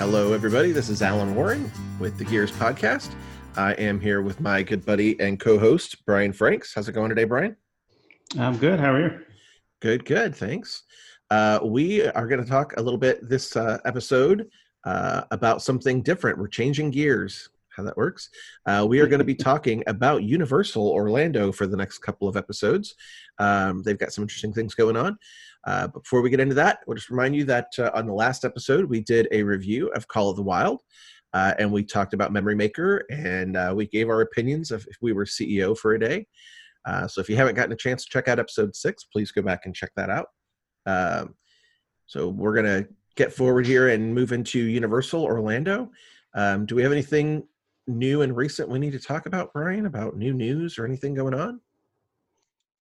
Hello, everybody. This is Allen Warren with the Gears Podcast. I am here with my good buddy and co host, Brian Franks. How's it going today, Brian? I'm good. How are you? Good, good. Thanks. Uh, we are going to talk a little bit this uh, episode uh, about something different. We're changing gears, how that works. Uh, we are going to be talking about Universal Orlando for the next couple of episodes. Um, they've got some interesting things going on. Uh, before we get into that, we'll just remind you that uh, on the last episode, we did a review of Call of the Wild. Uh, and we talked about Memory Maker, and uh, we gave our opinions of if we were CEO for a day. Uh, so if you haven't gotten a chance to check out episode six, please go back and check that out. Um, so we're gonna get forward here and move into Universal Orlando. Um, do we have anything new and recent we need to talk about, Brian? About new news or anything going on?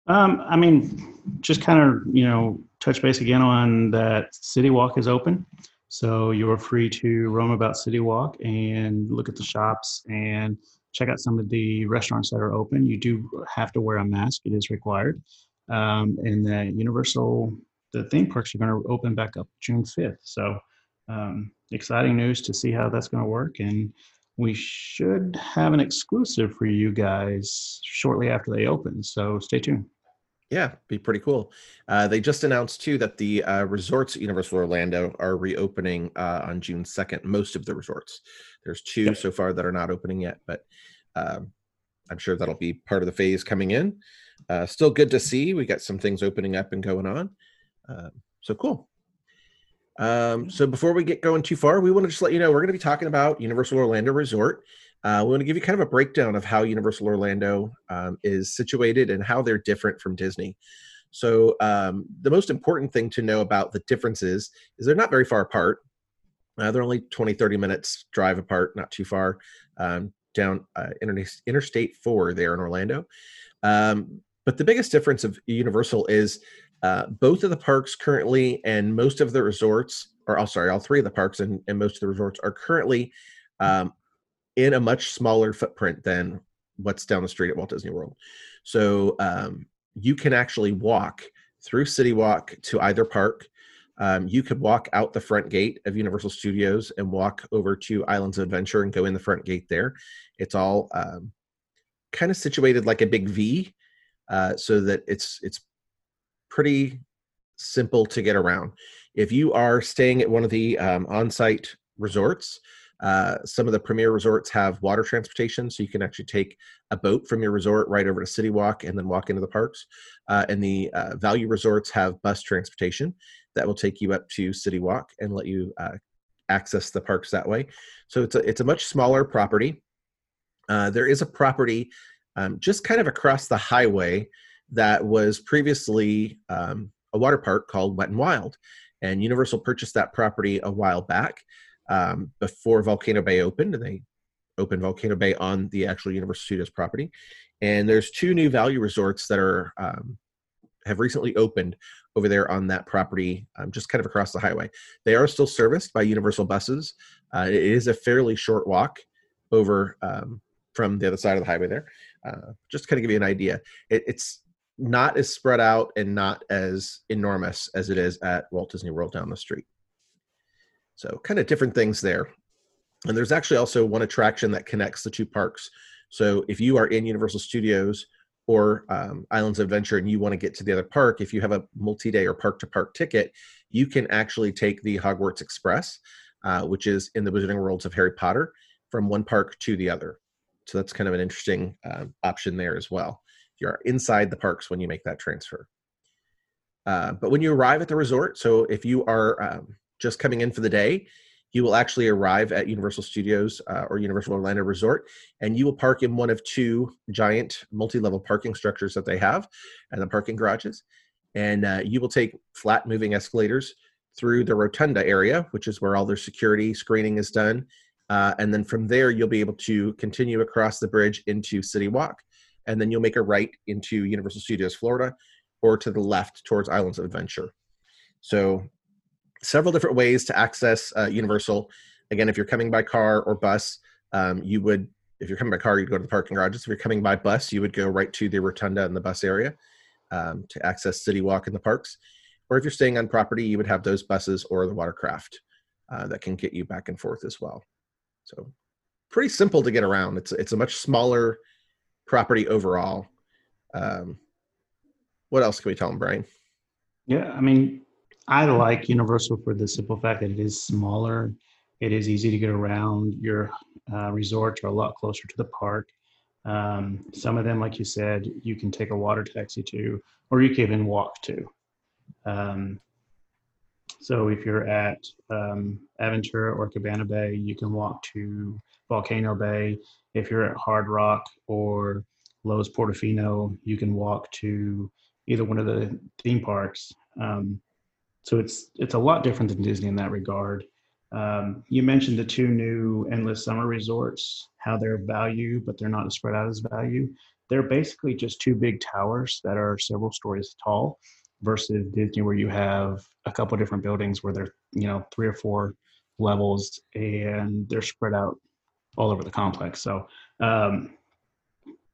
Um, I mean, just kind of you know touch base again on that City Walk is open, so you're free to roam about City Walk and look at the shops and check out some of the restaurants that are open. You do have to wear a mask; it is required. Um, and the Universal, the theme parks are going to open back up June 5th. So um, exciting news to see how that's going to work and we should have an exclusive for you guys shortly after they open. So stay tuned. Yeah, be pretty cool. Uh, they just announced too that the uh, resorts at Universal Orlando are reopening uh, on June second. Most of the resorts. There's two yep. so far that are not opening yet, but um, I'm sure that'll be part of the phase coming in. Uh, still good to see. We got some things opening up and going on. Uh, so cool. Um, so before we get going too far, we want to just let you know we're going to be talking about Universal Orlando Resort. Uh, we want to give you kind of a breakdown of how Universal Orlando um, is situated and how they're different from Disney. So um, the most important thing to know about the differences is they're not very far apart. Uh, they're only 20, 30 minutes drive apart, not too far um, down uh, Interstate 4 there in Orlando. Um, but the biggest difference of Universal is uh, both of the parks currently and most of the resorts, or oh, sorry, all three of the parks and, and most of the resorts are currently um, in a much smaller footprint than what's down the street at Walt Disney World. So um, you can actually walk through City Walk to either park. Um, you could walk out the front gate of Universal Studios and walk over to Islands of Adventure and go in the front gate there. It's all um, kind of situated like a big V, uh, so that it's it's pretty simple to get around. If you are staying at one of the um, on-site resorts, uh, some of the premier resorts have water transportation, so you can actually take a boat from your resort right over to City Walk and then walk into the parks. Uh, and the uh, value resorts have bus transportation that will take you up to City Walk and let you uh, access the parks that way. So it's a it's a much smaller property. Uh, there is a property um, just kind of across the highway that was previously um, a water park called Wet and Wild, and Universal purchased that property a while back um, before Volcano Bay opened. And they opened Volcano Bay on the actual Universal Studios property, and there's two new value resorts that are um, have recently opened over there on that property, um, just kind of across the highway. They are still serviced by Universal buses. Uh, it is a fairly short walk over um, from the other side of the highway there. Uh, just to kind of give you an idea, it, it's not as spread out and not as enormous as it is at Walt Disney World down the street. So, kind of different things there. And there's actually also one attraction that connects the two parks. So, if you are in Universal Studios or um, Islands of Adventure and you want to get to the other park, if you have a multi day or park to park ticket, you can actually take the Hogwarts Express, uh, which is in the Wizarding Worlds of Harry Potter, from one park to the other. So, that's kind of an interesting uh, option there as well. You're inside the parks when you make that transfer. Uh, but when you arrive at the resort, so if you are um, just coming in for the day, you will actually arrive at Universal Studios uh, or Universal Orlando Resort, and you will park in one of two giant multi-level parking structures that they have, and the parking garages. And uh, you will take flat moving escalators through the rotunda area, which is where all their security screening is done. Uh, and then from there, you'll be able to continue across the bridge into City Walk, and then you'll make a right into Universal Studios Florida, or to the left towards Islands of Adventure. So several different ways to access uh, Universal. Again, if you're coming by car or bus, um, you would, if you're coming by car, you'd go to the parking garages. If you're coming by bus, you would go right to the rotunda in the bus area um, to access City Walk in the parks. Or if you're staying on property, you would have those buses or the watercraft uh, that can get you back and forth as well. So pretty simple to get around. It's it's a much smaller property overall. Um, what else can we tell them, Brian? Yeah, I mean, I like Universal for the simple fact that it is smaller. It is easy to get around. Your uh, resorts are a lot closer to the park. Um, some of them, like you said, you can take a water taxi to, or you can even walk to. Um, so if you're at um, Aventura or Cabana Bay, you can walk to Volcano Bay. If you're at Hard Rock or Loews Portofino, you can walk to either one of the theme parks. Um, so it's it's a lot different than Disney in that regard. Um, you mentioned the two new endless summer resorts, how they're value, but they're not as spread out as value. They're basically just two big towers that are several stories tall versus Disney where you have a couple different buildings where they're, you know, three or four levels and they're spread out all over the complex. So, um,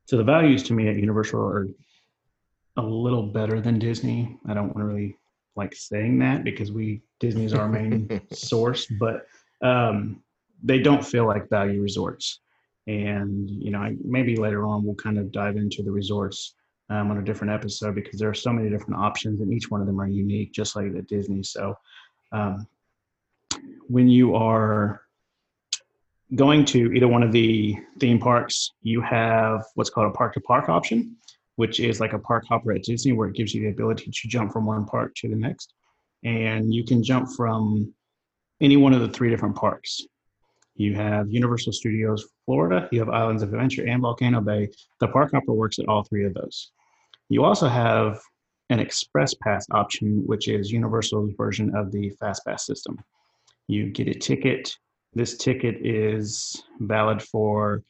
so the values to me at Universal are a little better than Disney. I don't want to really like saying that because we Disney's our main source, but um, they don't feel like value resorts. And you know, I, maybe later on we'll kind of dive into the resorts um, on a different episode because there are so many different options, and each one of them are unique, just like at Disney. So, um, when you are going to either one of the theme parks, you have what's called a park to park option, which is like a park hopper at Disney, where it gives you the ability to jump from one park to the next. And you can jump from any one of the three different parks. You have Universal Studios Florida, you have Islands of Adventure, and Volcano Bay. The park hopper works at all three of those. You also have an express pass option, which is Universal's version of the fast pass system. You get a ticket this ticket is valid for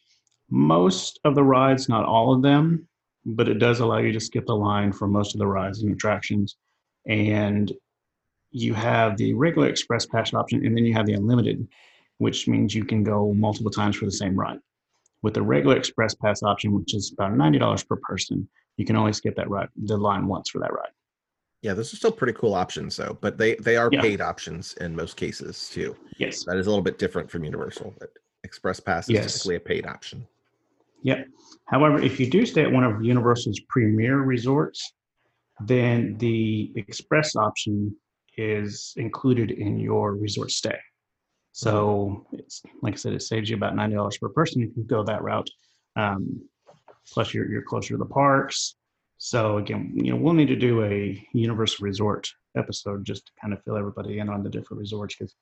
most of the rides, not all of them, but it does allow you to skip the line for most of the rides and attractions. And you have the regular express pass option, and then you have the unlimited, which means you can go multiple times for the same ride. With the regular express pass option, which is about $90 per person, you can only skip that ride, the line once for that ride. Yeah, those are still pretty cool options, though. But they they are yeah. paid options in most cases too. Yes, that is a little bit different from Universal. But Express Pass is yes. typically a paid option. Yep. However, if you do stay at one of Universal's premier resorts, then the Express option is included in your resort stay. So it's like I said, it saves you about ninety dollars per person if you go that route. Um, plus, you're you're closer to the parks. So again, you know, we'll need to do a Universal Resort episode just to kind of fill everybody in on the different resorts because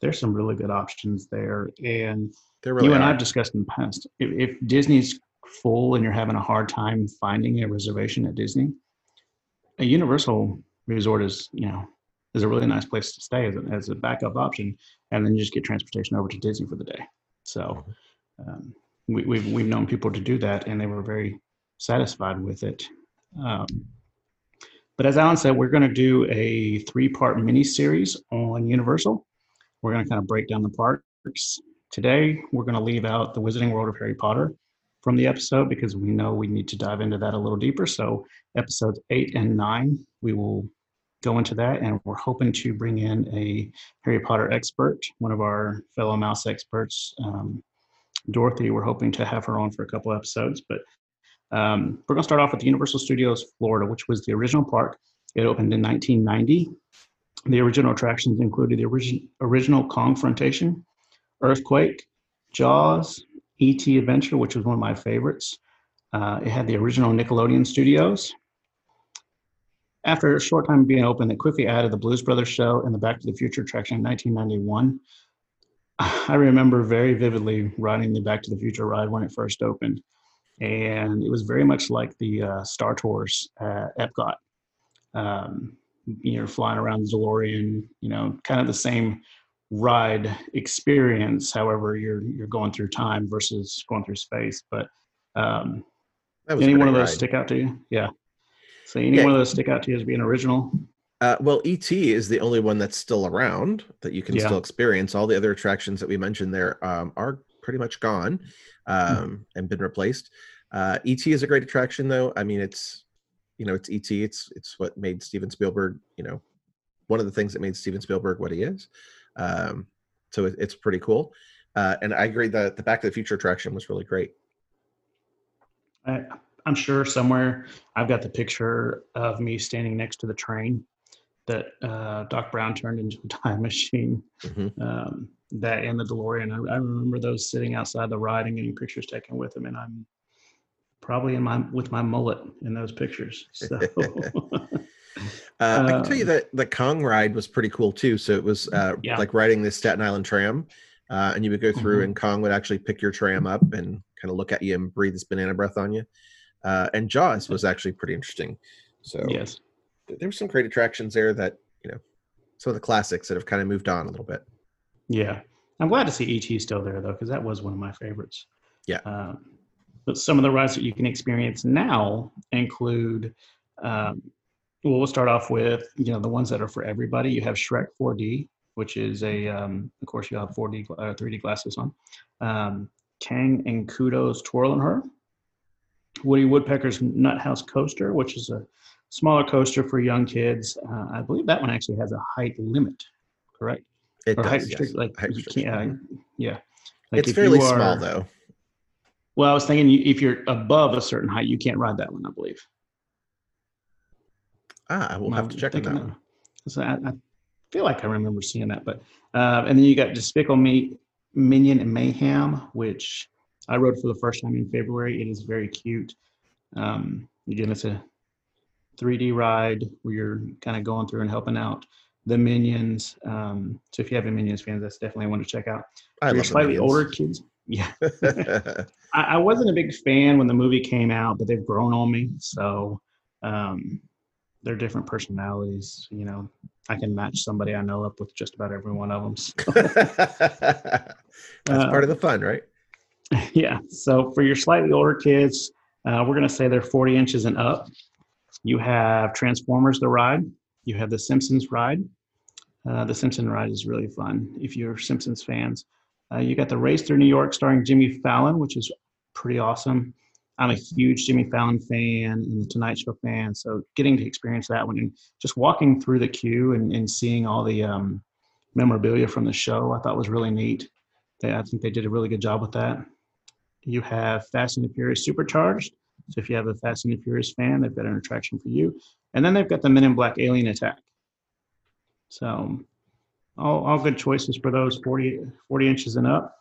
there's some really good options there. And really you and I've discussed in the past, if, if, Disney's full and you're having a hard time finding a reservation at Disney, a Universal Resort is, you know, is a really nice place to stay as a, as a backup option. And then you just get transportation over to Disney for the day. So mm-hmm. um, we, we've, we've known people to do that and they were very satisfied with it. Um, but as Allen said, we're going to do a three-part mini series on Universal. We're going to kind of break down the parks. Today, we're going to leave out the Wizarding World of Harry Potter from the episode because we know we need to dive into that a little deeper. So, episodes eight and nine, we will go into that, and we're hoping to bring in a Harry Potter expert, one of our fellow mouse experts, um, Dorothy. We're hoping to have her on for a couple episodes, but um, we're going to start off with Universal Studios Florida, which was the original park. It opened in 1990. The original attractions included the origi- original Confrontation, Earthquake, Jaws, E.T. Adventure, which was one of my favorites. Uh, it had the original Nickelodeon studios. After a short time being open, they quickly added the Blues Brothers show and the Back to the Future attraction in 1991. I remember very vividly riding the Back to the Future ride when it first opened and it was very much like the uh, Star Tours at Epcot. Um, you're flying around the DeLorean, you know, kind of the same ride experience. However, you're you're going through time versus going through space. But um, any one of those ride. stick out to you? Yeah. So any yeah. one of those stick out to you as being original? Uh, well, ET is the only one that's still around that you can yeah. still experience. All the other attractions that we mentioned there um, are pretty much gone hmm. um, mm-hmm. and been replaced. Uh, ET is a great attraction, though. I mean, it's you know, it's ET. It's it's what made Steven Spielberg, you know, one of the things that made Steven Spielberg what he is. Um, so it, it's pretty cool. Uh, and I agree that the Back to the Future attraction was really great. I, I'm sure somewhere I've got the picture of me standing next to the train that uh, Doc Brown turned into a time machine. Mhm. Um, that and the DeLorean. I, I remember those sitting outside the ride and getting pictures taken with them, and I'm probably in my with my mullet in those pictures. So Uh, I can tell you Um, that the Kong ride was pretty cool too. So it was uh, Yeah. like riding the Staten Island tram, uh, and you would go through, Mhm. and Kong would actually pick your tram up and kind of look at you and breathe his banana breath on you. Uh, and Jaws was actually pretty interesting. So yes, there were some great attractions there that you know, some of the classics that have kind of moved on a little bit. yeah. I'm glad to see ET still there though, because that was one of my favorites. Yeah. Um, but some of the rides that you can experience now include. Um, well, we'll start off with you know the ones that are for everybody. You have Shrek 4D, which is a um, of course you have 4D uh, 3D glasses on. Um, Kang and Kodos' Twirl and Hurl. Woody Woodpecker's Nut House Coaster, which is a smaller coaster for young kids. Uh, I believe that one actually has a height limit, correct? It or does, height yes. restrict, like Height you can't, uh, mhm. yeah. Like it's fairly small though. Well, I was thinking if you're above a certain height, you can't ride that one. I believe. Ah, we'll have to check on that one. So I, I feel like I remember seeing that, but uh, and then you got Despicable Me, Minion and Mayhem, which I rode for the first time in February. It is very cute. Um, again, it's a 3D ride where you're kind of going through and helping out the minions. Um, so if you have a Minions fans, that's definitely one to check out. I For love slightly Minions. older kids, yeah. I, I wasn't a big fan when the movie came out, but they've grown on me. So um, they're different personalities. You know, I can match somebody I know up with just about every one of them. So, That's part of the fun, right? yeah. So for your slightly older kids, uh, we're going to say they're 40 inches and up. You have Transformers the ride. You have the Simpsons ride. Uh, the Simpson ride is really fun if you're Simpsons fans. Uh, you got the Race Through New York starring Jimmy Fallon, which is pretty awesome. I'm a huge Jimmy Fallon fan and the Tonight Show fan, so getting to experience that one and just walking through the queue and, and seeing all the um, memorabilia from the show, I thought was really neat. They, I think they did a really good job with that. You have Fast and the Furious Supercharged. So if you have a Fast and the Furious fan, they've got an attraction for you. And then they've got the Men in Black Alien Attack. So all, all good choices for those 40, 40 inches and up.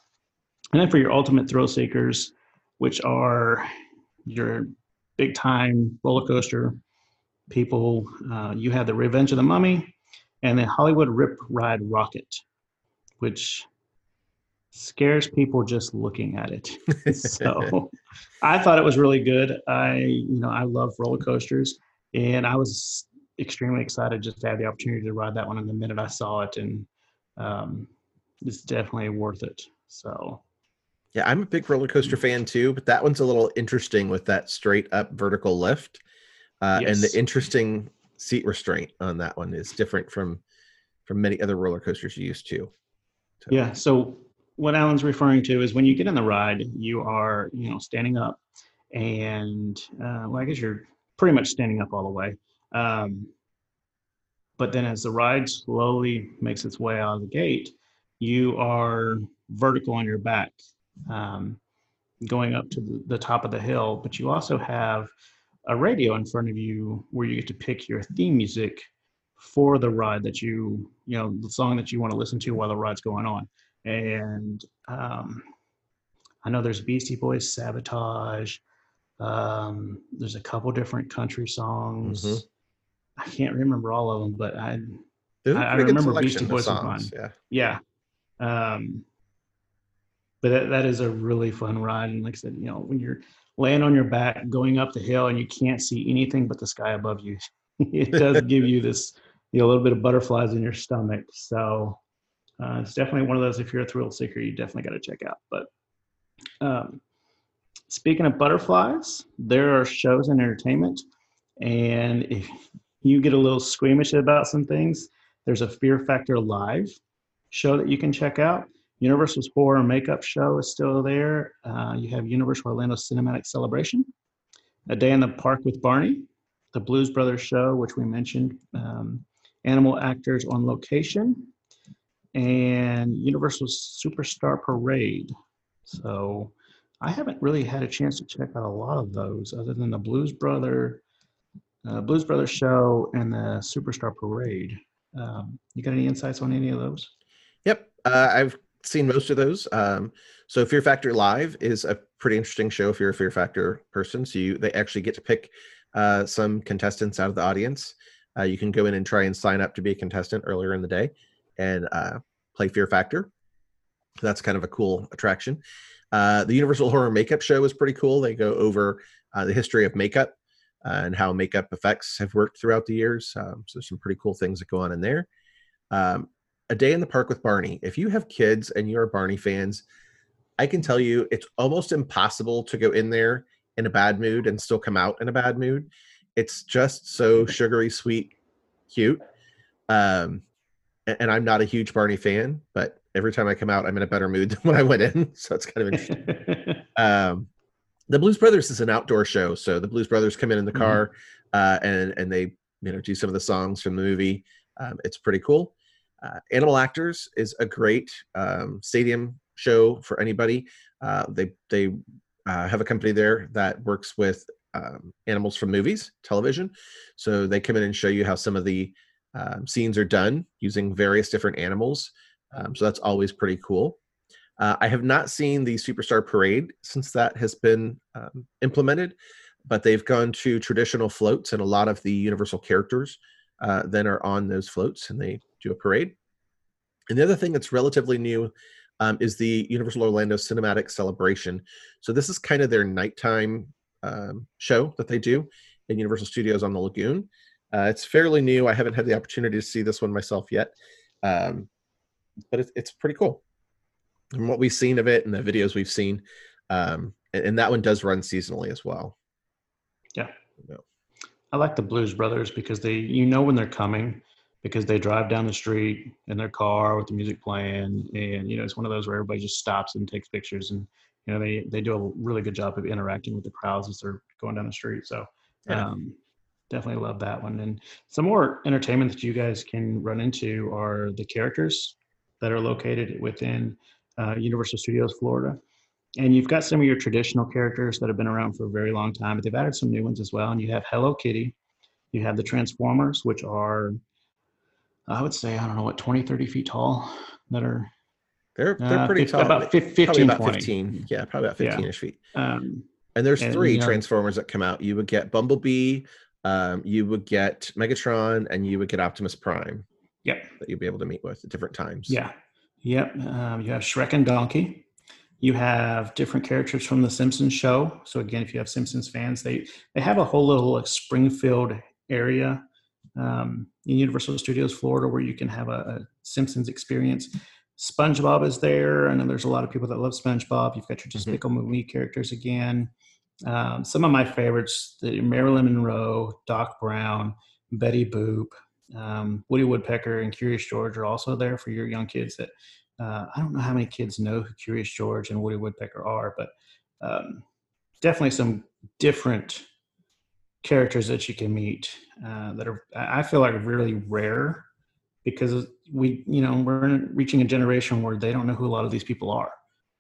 And then for your ultimate thrill seekers, which are your big time roller coaster people, uh, you have the Revenge of the Mummy and the Hollywood Rip Ride Rockit, which scares people just looking at it. so I thought it was really good. I, you know, I love roller coasters and I was extremely excited just to have the opportunity to ride that one. And the minute I saw it, and um, it's definitely worth it. So Yeah, I'm a big roller coaster fan too, but that one's a little interesting with that straight up vertical lift. Uh, And the interesting seat restraint on that one is different from from many other roller coasters you used to. So- yeah. So what Allen's referring to is when you get in the ride, you are, you know, standing up, and uh, well, I guess you're pretty much standing up all the way. Um, but then as the ride slowly makes its way out of the gate, you are vertical on your back, um, going up to the, the top of the hill. But you also have a radio in front of you where you get to pick your theme music for the ride that you, you know, the song that you want to listen to while the ride's going on. And um, I know there's Beastie Boys, Sabotage. Um, there's a couple different country songs. Mhm. I can't remember all of them, but I I- I remember Beastie Boys were songs, fun. Yeah. yeah. Um, but that, that is a really fun ride. And like I said, you know, when you're laying on your back going up the hill and you can't see anything but the sky above you, it does give you this, you know, a little bit of butterflies in your stomach. So uh, it's definitely one of those, if you're a thrill seeker, you definitely got to check out. But um, speaking of butterflies, there are shows and entertainment. And if you get a little squeamish about some things, there's a Fear Factor Live show that you can check out. Universal's Horror Makeup Show is still there. Uh, you have Universal Orlando Cinematic Celebration, A Day in the Park with Barney, the Blues Brothers Show, which we mentioned, um, Animal Actors on Location, and Universal Superstar Parade. So I haven't really had a chance to check out a lot of those other than the Blues Brother, uh, Blues Brother show and the Superstar Parade. Um, you got any insights on any of those? Yep, uh, I've seen most of those. Um, so Fear Factor Live is a pretty interesting show if you're a Fear Factor person. So you they actually get to pick uh, some contestants out of the audience. Uh, you can go in and try and sign up to be a contestant earlier in the day and uh, play Fear Factor. That's kind of a cool attraction. Uh, the Universal Horror Makeup Show is pretty cool. They go over uh, the history of makeup uh, and how makeup effects have worked throughout the years. Um, so some pretty cool things that go on in there. Um, a day in the park with Barney. If you have kids and you're Barney fans, I can tell you it's almost impossible to go in there in a bad mood and still come out in a bad mood. It's just so sugary, sweet, cute. Um, and, I'm not a huge Barney fan, but every time I come out, I'm in a better mood than when I went in. So it's kind of interesting. um, the Blues Brothers is an outdoor show, so the Blues Brothers come in in the Mhm. car uh, and and they you know do some of the songs from the movie. Um, it's pretty cool. Uh, Animal Actors is a great um, stadium show for anybody. Uh, they they uh, have a company there that works with um, animals from movies, television. So they come in and show you how some of the um, scenes are done using various different animals. Um, so that's always pretty cool. Uh, I have not seen the Superstar Parade since that has been um, implemented, but they've gone to traditional floats, and a lot of the Universal characters uh, then are on those floats, and they do a parade. And the other thing that's relatively new um, is the Universal Orlando Cinematic Celebration. So this is kind of their nighttime um, show that they do in Universal Studios on the Lagoon. Uh, it's fairly new. I haven't had the opportunity to see this one myself yet, um, but it's, it's pretty cool. And what we've seen of it and the videos we've seen, um, and, and that one does run seasonally as well. Yeah. I like the Blues Brothers because they, you know, when they're coming because they drive down the street in their car with the music playing, and you know, it's one of those where everybody just stops and takes pictures, and you know, they they do a really good job of interacting with the crowds as they're going down the street. So, Yeah. Um, definitely love that one. And some more entertainment that you guys can run into are the characters that are located within uh, Universal Studios Florida. And you've got some of your traditional characters that have been around for a very long time, but they've added some new ones as well. And you have Hello Kitty, you have the Transformers, which are, I would say, I don't know what, 20, 30 feet tall that are They're they're uh, pretty fif- tall. about fif- 15, probably about 20. 15. Yeah, probably about Yeah. 15 ish feet. Um, And there's And, three you know- Transformers that come out. You would get Bumblebee, um, you would get Megatron, and you would get Optimus Prime yep. that you'd be able to meet with at different times. Yeah. Yep. Um, you have Shrek and Donkey. You have different characters from the Simpsons show. So again, if you have Simpsons fans, they they have a whole little like Springfield area um, in Universal Studios Florida where you can have a, a Simpsons experience. SpongeBob is there. I know there's a lot of people that love SpongeBob. You've got your Despicable Me characters again. Um, some of my favorites: the Marilyn Monroe, Doc Brown, Betty Boop, um, Woody Woodpecker, and Curious George are also there for your young kids. That uh, I don't know how many kids know who Curious George and Woody Woodpecker are, but um, definitely some different characters that you can meet uh, that are I I feel like really rare because we you know we're reaching a generation where they don't know who a lot of these people are.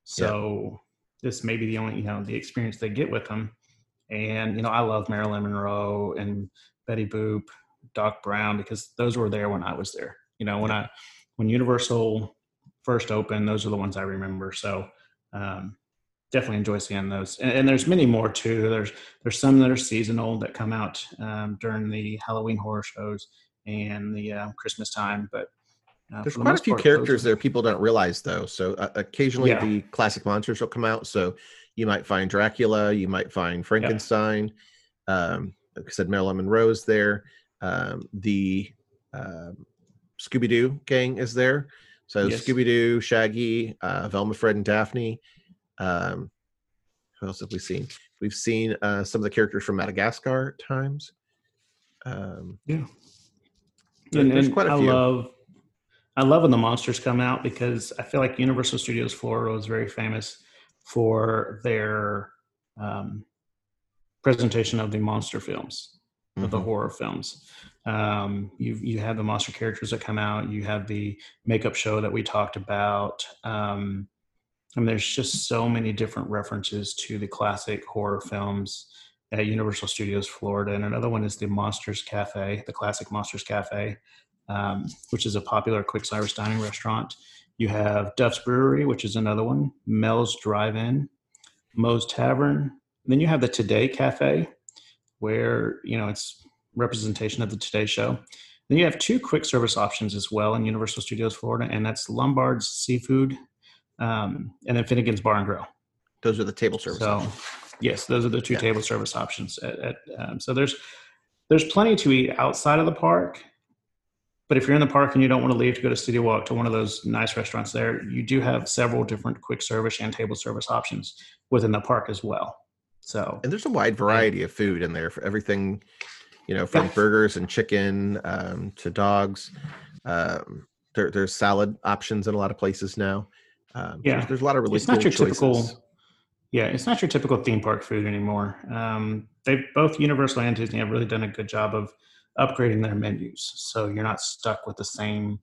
So this may be the only you know the experience they get with them. And you know I love Marilyn Monroe and Betty Boop, Doc Brown because those were there when I was there. You know when I when Universal first opened, those are the ones I remember. So um, definitely enjoy seeing those. And, and there's many more too. There's there's some that are seasonal that come out um, during the Halloween horror shows and the uh, Christmas time. But uh, There's quite a few part, characters there people don't realize though. So uh, occasionally Yeah. the classic monsters will come out. So you might find Dracula, you might find Frankenstein. Um, like I said, Marilyn Monroe's there. Um, the um, Scooby Doo gang is there. So Yes. Scooby Doo, Shaggy, uh, Velma, Fred, and Daphne. Um, who else have we seen? We've seen uh, some of the characters from Madagascar at times. Um, Yeah. and, there's and quite a I few. love I love when the monsters come out because I feel like Universal Studios Florida is very famous for their um, presentation of the monster films. of the Mhm. horror films. Um, you you have the monster characters that come out. You have the makeup show that we talked about. Um, and there's just so many different references to the classic horror films at Universal Studios Florida. And another one is the Monsters Cafe, the classic Monsters Cafe, um, which is a popular quick service dining restaurant. You have Duff's Brewery, which is another one, Mel's Drive-In, Moe's Tavern. then you have the Today Cafe, where you know it's representation of the Today Show. Then you have two quick service options as well in Universal Studios Florida, and that's Lombard's Seafood, um, and then Finnegan's Bar and Grill. Those are the table service. So, options. yes, those are the two Yeah. table service options. At, at, um, so there's there's plenty to eat outside of the park, but if you're in the park and you don't want to leave to go to City Walk to one of those nice restaurants there, you do have several different quick service and table service options within the park as well. So and there's a wide variety of food in there for everything, you know, from burgers and chicken um, to dogs. Um, there, there's salad options in a lot of places now. Um, Yeah. there's, there's a lot of really it's not your choices. typical yeah it's not your typical theme park food anymore um, they've both universal and disney have really done a good job of upgrading their menus so you're not stuck with the same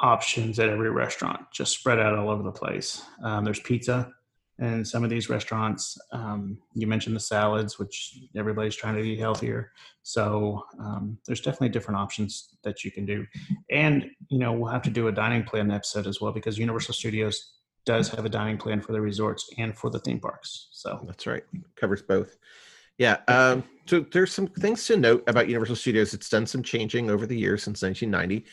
options at every restaurant just spread out all over the place um, there's pizza in some of these restaurants um, you mentioned the salads which everybody's trying to eat healthier so um, there's definitely different options that you can do and you know we'll have to do a dining plan episode as well because universal studios does have a dining plan for the resorts and for the theme parks. So That's right. Covers both. Yeah. Um, so there's some things to note about Universal Studios. It's done some changing over the years since 1990,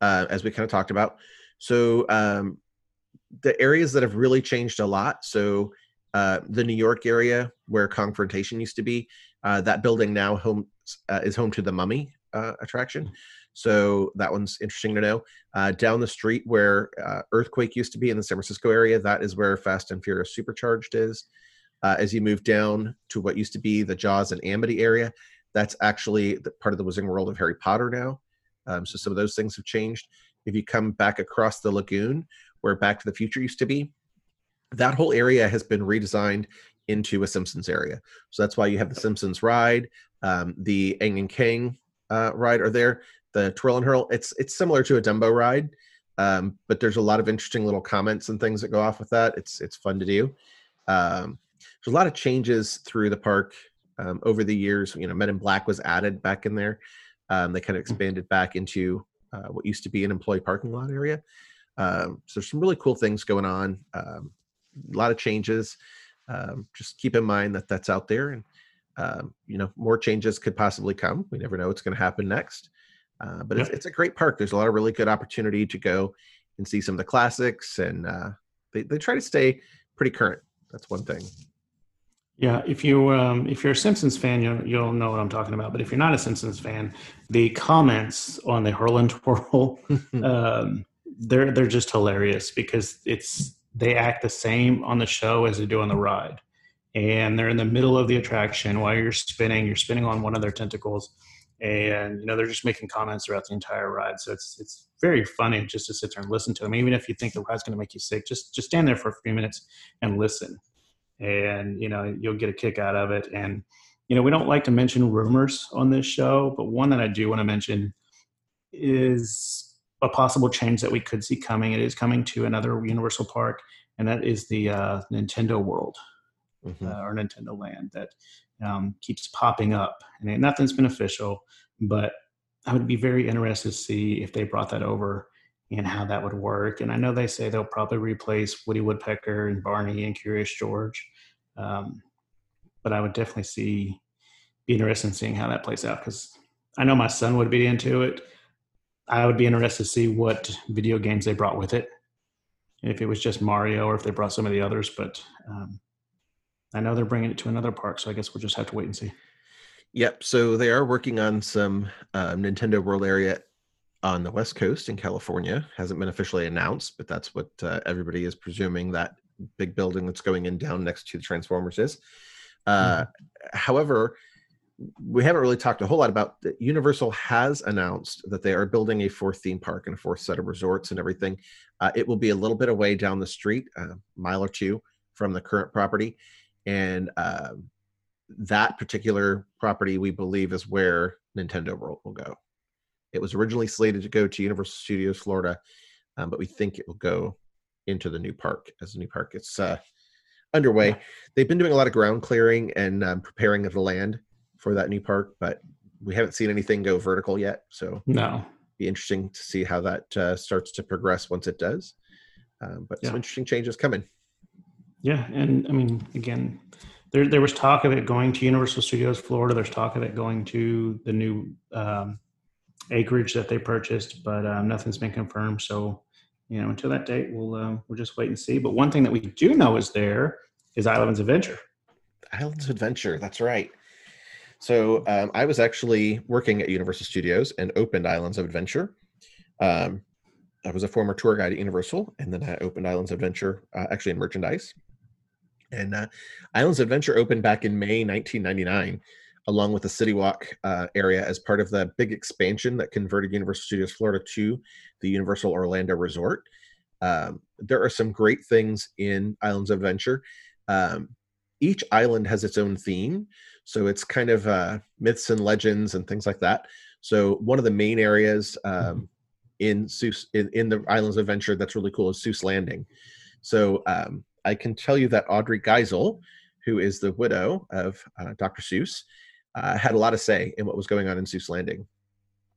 uh, as we kind of talked about. So um, the areas that have really changed a lot. So uh, the New York area where Confrontation used to be, uh, that building now home uh, is home to the Mummy uh, attraction. So that one's interesting to know. Uh, down the street where Earthquake used to be in the San Francisco area, that is where Fast and Furious Supercharged is. Uh, as you move down to what used to be the Jaws and Amity area, that's actually part of the Wizarding World of Harry Potter now. Um, so some of those things have changed. If you come back across the lagoon where Back to the Future used to be, that whole area has been redesigned into a Simpsons area. So that's why you have the Simpsons ride, um, the Aang and Kang uh, ride are there, the Twirl and Hurl. It's it's similar to a Dumbo ride, um, but there's a lot of interesting little comments and things that go off with that. It's it's fun to do. Um, there's a lot of changes through the park um, over the years. You know, Men in Black was added back in there. Um, they kind of expanded back into uh, what used to be an employee parking lot area. Um, so there's some really cool things going on. Um, a lot of changes. Um, just keep in mind that that's out there, and um, you know more changes could possibly come. We never know what's going to happen next. Uh, but it's, it's a great park. There's a lot of really good opportunity to go and see some of the classics, and uh, they they try to stay pretty current. That's one thing. Yeah, if you um, if you're a Simpsons fan, you'll you'll know what I'm talking about. But if you're not a Simpsons fan, the comments on the Hurl and Twirl, um, they're they're just hilarious because it's they act the same on the show as they do on the ride, and they're in the middle of the attraction while you're spinning. You're spinning on one of their tentacles, and you know they're just making comments throughout the entire ride. So it's it's very funny just to sit there and listen to them. Even if you think the ride's going to make you sick, just just stand there for a few minutes and listen, and you know you'll get a kick out of it. And you know we don't like to mention rumors on this show, but one that I do want to mention is a possible change that we could see coming. It is coming to another Universal Park, and that is the uh, Nintendo World Mhm. uh, or Nintendo Land that um, keeps popping up. And nothing's been official, but I would be very interested to see if they brought that over and how that would work. And I know they say they'll probably replace Woody Woodpecker and Barney and Curious George, um, but I would definitely see be interested in seeing how that plays out because I know my son would be into it. I would be interested to see what video games they brought with it. If it was just Mario or if they brought some of the others, but um, I know they're bringing it to another park, so I guess we'll just have to wait and see. Yep. So they are working on some uh, Nintendo World area on the West Coast in California. Hasn't been officially announced, but that's what uh, everybody is presuming that big building that's going in down next to the Transformers is. Uh, However, we haven't really talked a whole lot about that. Universal has announced that they are building a fourth theme park and a fourth set of resorts and everything. Uh, it will be a little bit away down the street, a mile or two from the current property, and um, that particular property we believe is where Nintendo World will go. It was originally slated to go to Universal Studios Florida, um, but we think it will go into the new park as the new park gets uh, underway. They've been doing a lot of ground clearing and um, preparing of the land for that new park, but we haven't seen anything go vertical yet. So no, be interesting to see how that uh, starts to progress once it does. Um, but yeah. some interesting changes coming. Yeah, and I mean, again, there there was talk of it going to Universal Studios Florida. There's talk of it going to the new um, acreage that they purchased, but um, nothing's been confirmed. So, you know, until that date, we'll uh, we'll just wait and see. But one thing that we do know is there is Islands Adventure. Islands Adventure. That's right. So um, I was actually working at Universal Studios and opened Islands of Adventure. Um, I was a former tour guide at Universal, and then I opened Islands of Adventure uh, actually in merchandise. And uh, Islands Adventure opened back in May 1999, along with the City Walk uh, area as part of the big expansion that converted Universal Studios Florida to the Universal Orlando Resort. Um, there are some great things in Islands of Adventure. Um, each island has its own theme. So it's kind of uh, myths and legends and things like that. So one of the main areas um, in Seuss in, in the Islands of Adventure that's really cool is Seuss Landing. So um, I can tell you that Audrey Geisel, who is the widow of uh, Dr. Seuss, uh, had a lot of say in what was going on in Seuss Landing.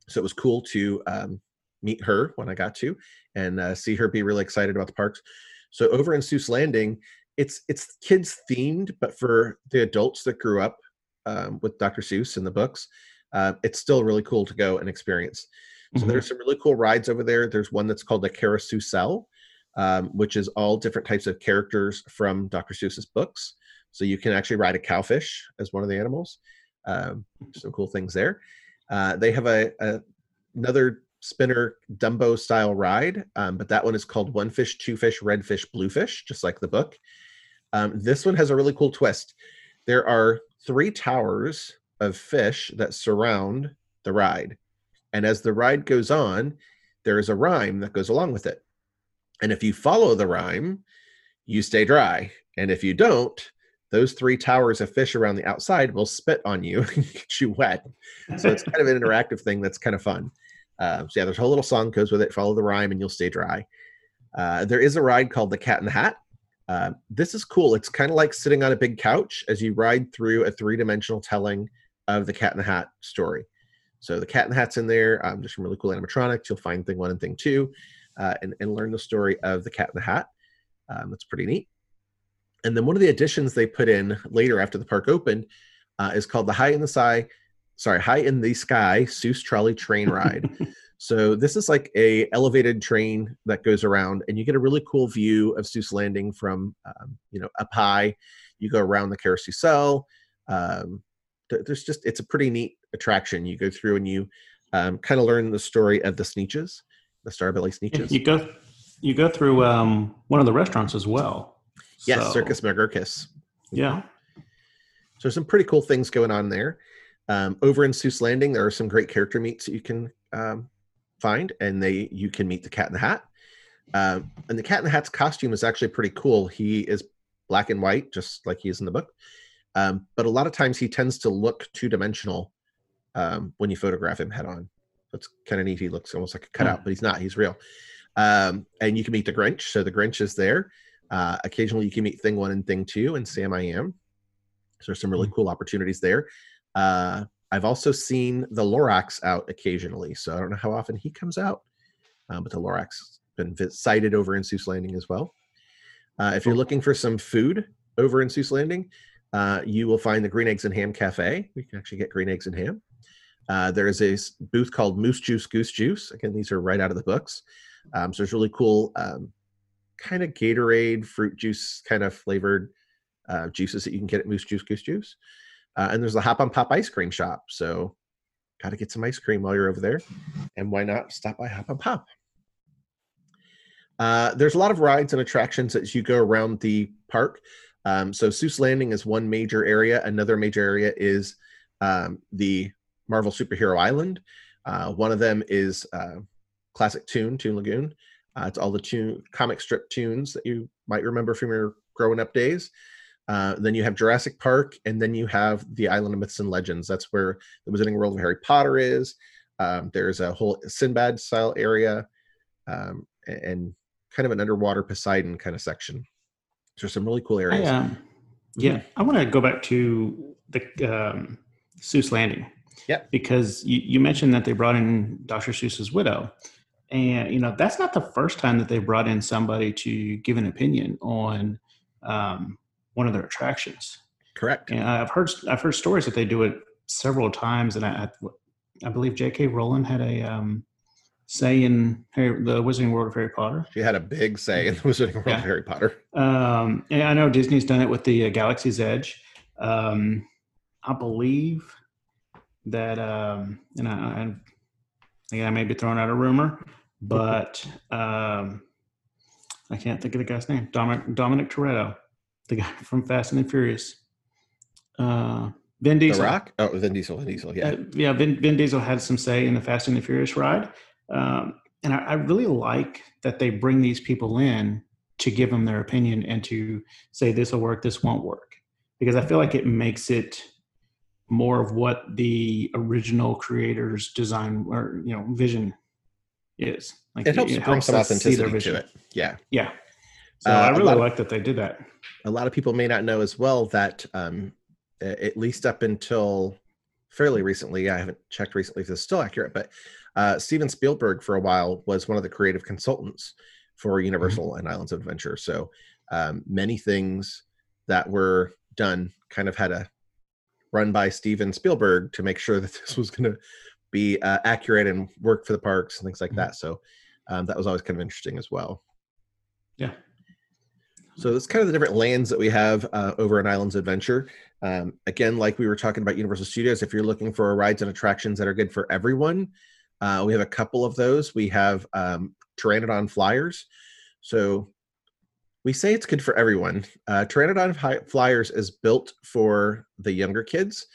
So it was cool to um, meet her when I got to and uh, see her be really excited about the parks. So over in Seuss Landing, it's it's kids themed, but for the adults that grew up um, with Dr. Seuss in the books, uh, it's still really cool to go and experience. So mm-hmm. there's some really cool rides over there. There's one that's called the Carousel, um, which is all different types of characters from Dr. Seuss's books. So you can actually ride a cowfish as one of the animals. Um, some cool things there. Uh, they have a, a, another spinner Dumbo style ride, um, but that one is called One Fish, Two Fish, Red Fish, Blue Fish, just like the book. Um, this one has a really cool twist. There are three towers of fish that surround the ride. And as the ride goes on, there is a rhyme that goes along with it. And if you follow the rhyme, you stay dry. And if you don't, those three towers of fish around the outside will spit on you and get you wet. So it's kind of an interactive thing that's kind of fun. Uh, so yeah, there's a whole little song goes with it. Follow the rhyme and you'll stay dry. Uh, there is a ride called the Cat in the Hat, uh, this is cool. It's kind of like sitting on a big couch as you ride through a three dimensional telling of the Cat in the Hat story. So the Cat in the Hat's in there. Um, just some really cool animatronics. You'll find thing one and thing two, uh, and, and learn the story of the Cat in the Hat. Um, that's pretty neat. And then one of the additions they put in later after the park opened uh, is called the High in the Sky, sorry, High in the Sky Seuss Trolley Train Ride. So this is like a elevated train that goes around, and you get a really cool view of Seuss Landing from um, you know up high. You go around the carousel. Um, there's just it's a pretty neat attraction. You go through and you um, kind of learn the story of the Sneetches, the Starbelly Sneetches. You go you go through um, one of the restaurants as well. Yes, so. Circus McGurkus. Yeah. So some pretty cool things going on there. Um, over in Seuss Landing, there are some great character meets that you can um, find, and they you can meet the Cat in the Hat. Um, and the Cat in the Hat's costume is actually pretty cool. He is black and white, just like he is in the book. Um, but a lot of times he tends to look two dimensional um, when you photograph him head on. It's kind of neat. He looks almost like a cutout, mm. but he's not. He's real. Um, and you can meet the Grinch. So the Grinch is there. Uh, occasionally you can meet Thing One and Thing Two and Sam I Am. So there's some really mm. cool opportunities there. Uh, I've also seen the Lorax out occasionally, so I don't know how often he comes out, uh, but the Lorax has been sighted over in Seuss Landing as well. Uh, if you're looking for some food over in Seuss Landing, uh, you will find the Green Eggs and Ham Cafe. You can actually get green eggs and ham. Uh, there is a booth called Moose Juice Goose Juice. Again, these are right out of the books. Um, so there's really cool um, kind of Gatorade fruit juice kind of flavored uh, juices that you can get at Moose Juice Goose Juice. Uh, and there's the Hop on Pop ice cream shop. So, got to get some ice cream while you're over there. And why not stop by Hop on Pop? Uh, there's a lot of rides and attractions as you go around the park. Um, so, Seuss Landing is one major area. Another major area is um, the Marvel Superhero Island. Uh, one of them is uh, Classic Toon, Toon Lagoon. Uh, it's all the tune, comic strip tunes that you might remember from your growing up days. Uh, then you have Jurassic Park, and then you have the Island of Myths and Legends. That's where the Wizarding World of Harry Potter is. Um, there's a whole Sinbad style area, um, and kind of an underwater Poseidon kind of section. There's some really cool areas. I, um, yeah, I want to go back to the um, Seuss Landing. Yeah. Because you, you mentioned that they brought in Dr. Seuss's widow. And, you know, that's not the first time that they brought in somebody to give an opinion on um, one of their attractions. Correct. And I've heard I've heard stories that they do it several times, and I I, believe J.K. Rowling had a um, say in Harry, the Wizarding World of Harry Potter. She had a big say in the Wizarding World yeah. of Harry Potter. Um, and I know Disney's done it with the uh, Galaxy's Edge. Um, I believe that, um, and I, I, I may be throwing out a rumor, but um, I can't think of the guy's name. Dominic, Dominic Toretto, the guy from Fast and the Furious. Uh, Vin Diesel. The Rock? Oh, Vin Diesel. Vin Diesel. Yeah. Uh, yeah. Vin, Vin, Diesel had some say in the Fast and the Furious ride. Um, and I, I, really like that they bring these people in to give them their opinion and to say this will work, this won't work, because I feel like it makes it more of what the original creator's design or you know vision is. Like it helps, it helps bring some authenticity to it. Yeah, yeah. So uh, I really like of, that they did that. A lot of people may not know as well that um, at least up until fairly recently, I haven't checked recently if this is still accurate, but uh, Steven Spielberg for a while was one of the creative consultants for mm-hmm. Universal mm-hmm. and Islands of Adventure. So um, many things that were done kind of had a run by Steven Spielberg to make sure that this was going to be uh, accurate and work for the parks and things like mm-hmm. that. So um, that was always kind of interesting as well. Yeah. So it's kind of the different lands that we have uh, over an Islands Adventure. Um, again, like we were talking about Universal Studios, if you're looking for rides and attractions that are good for everyone, uh, we have a couple of those. We have um, Pteranodon Flyers. So we say it's good for everyone. Uh, Pteranodon Flyers is built for the younger kids.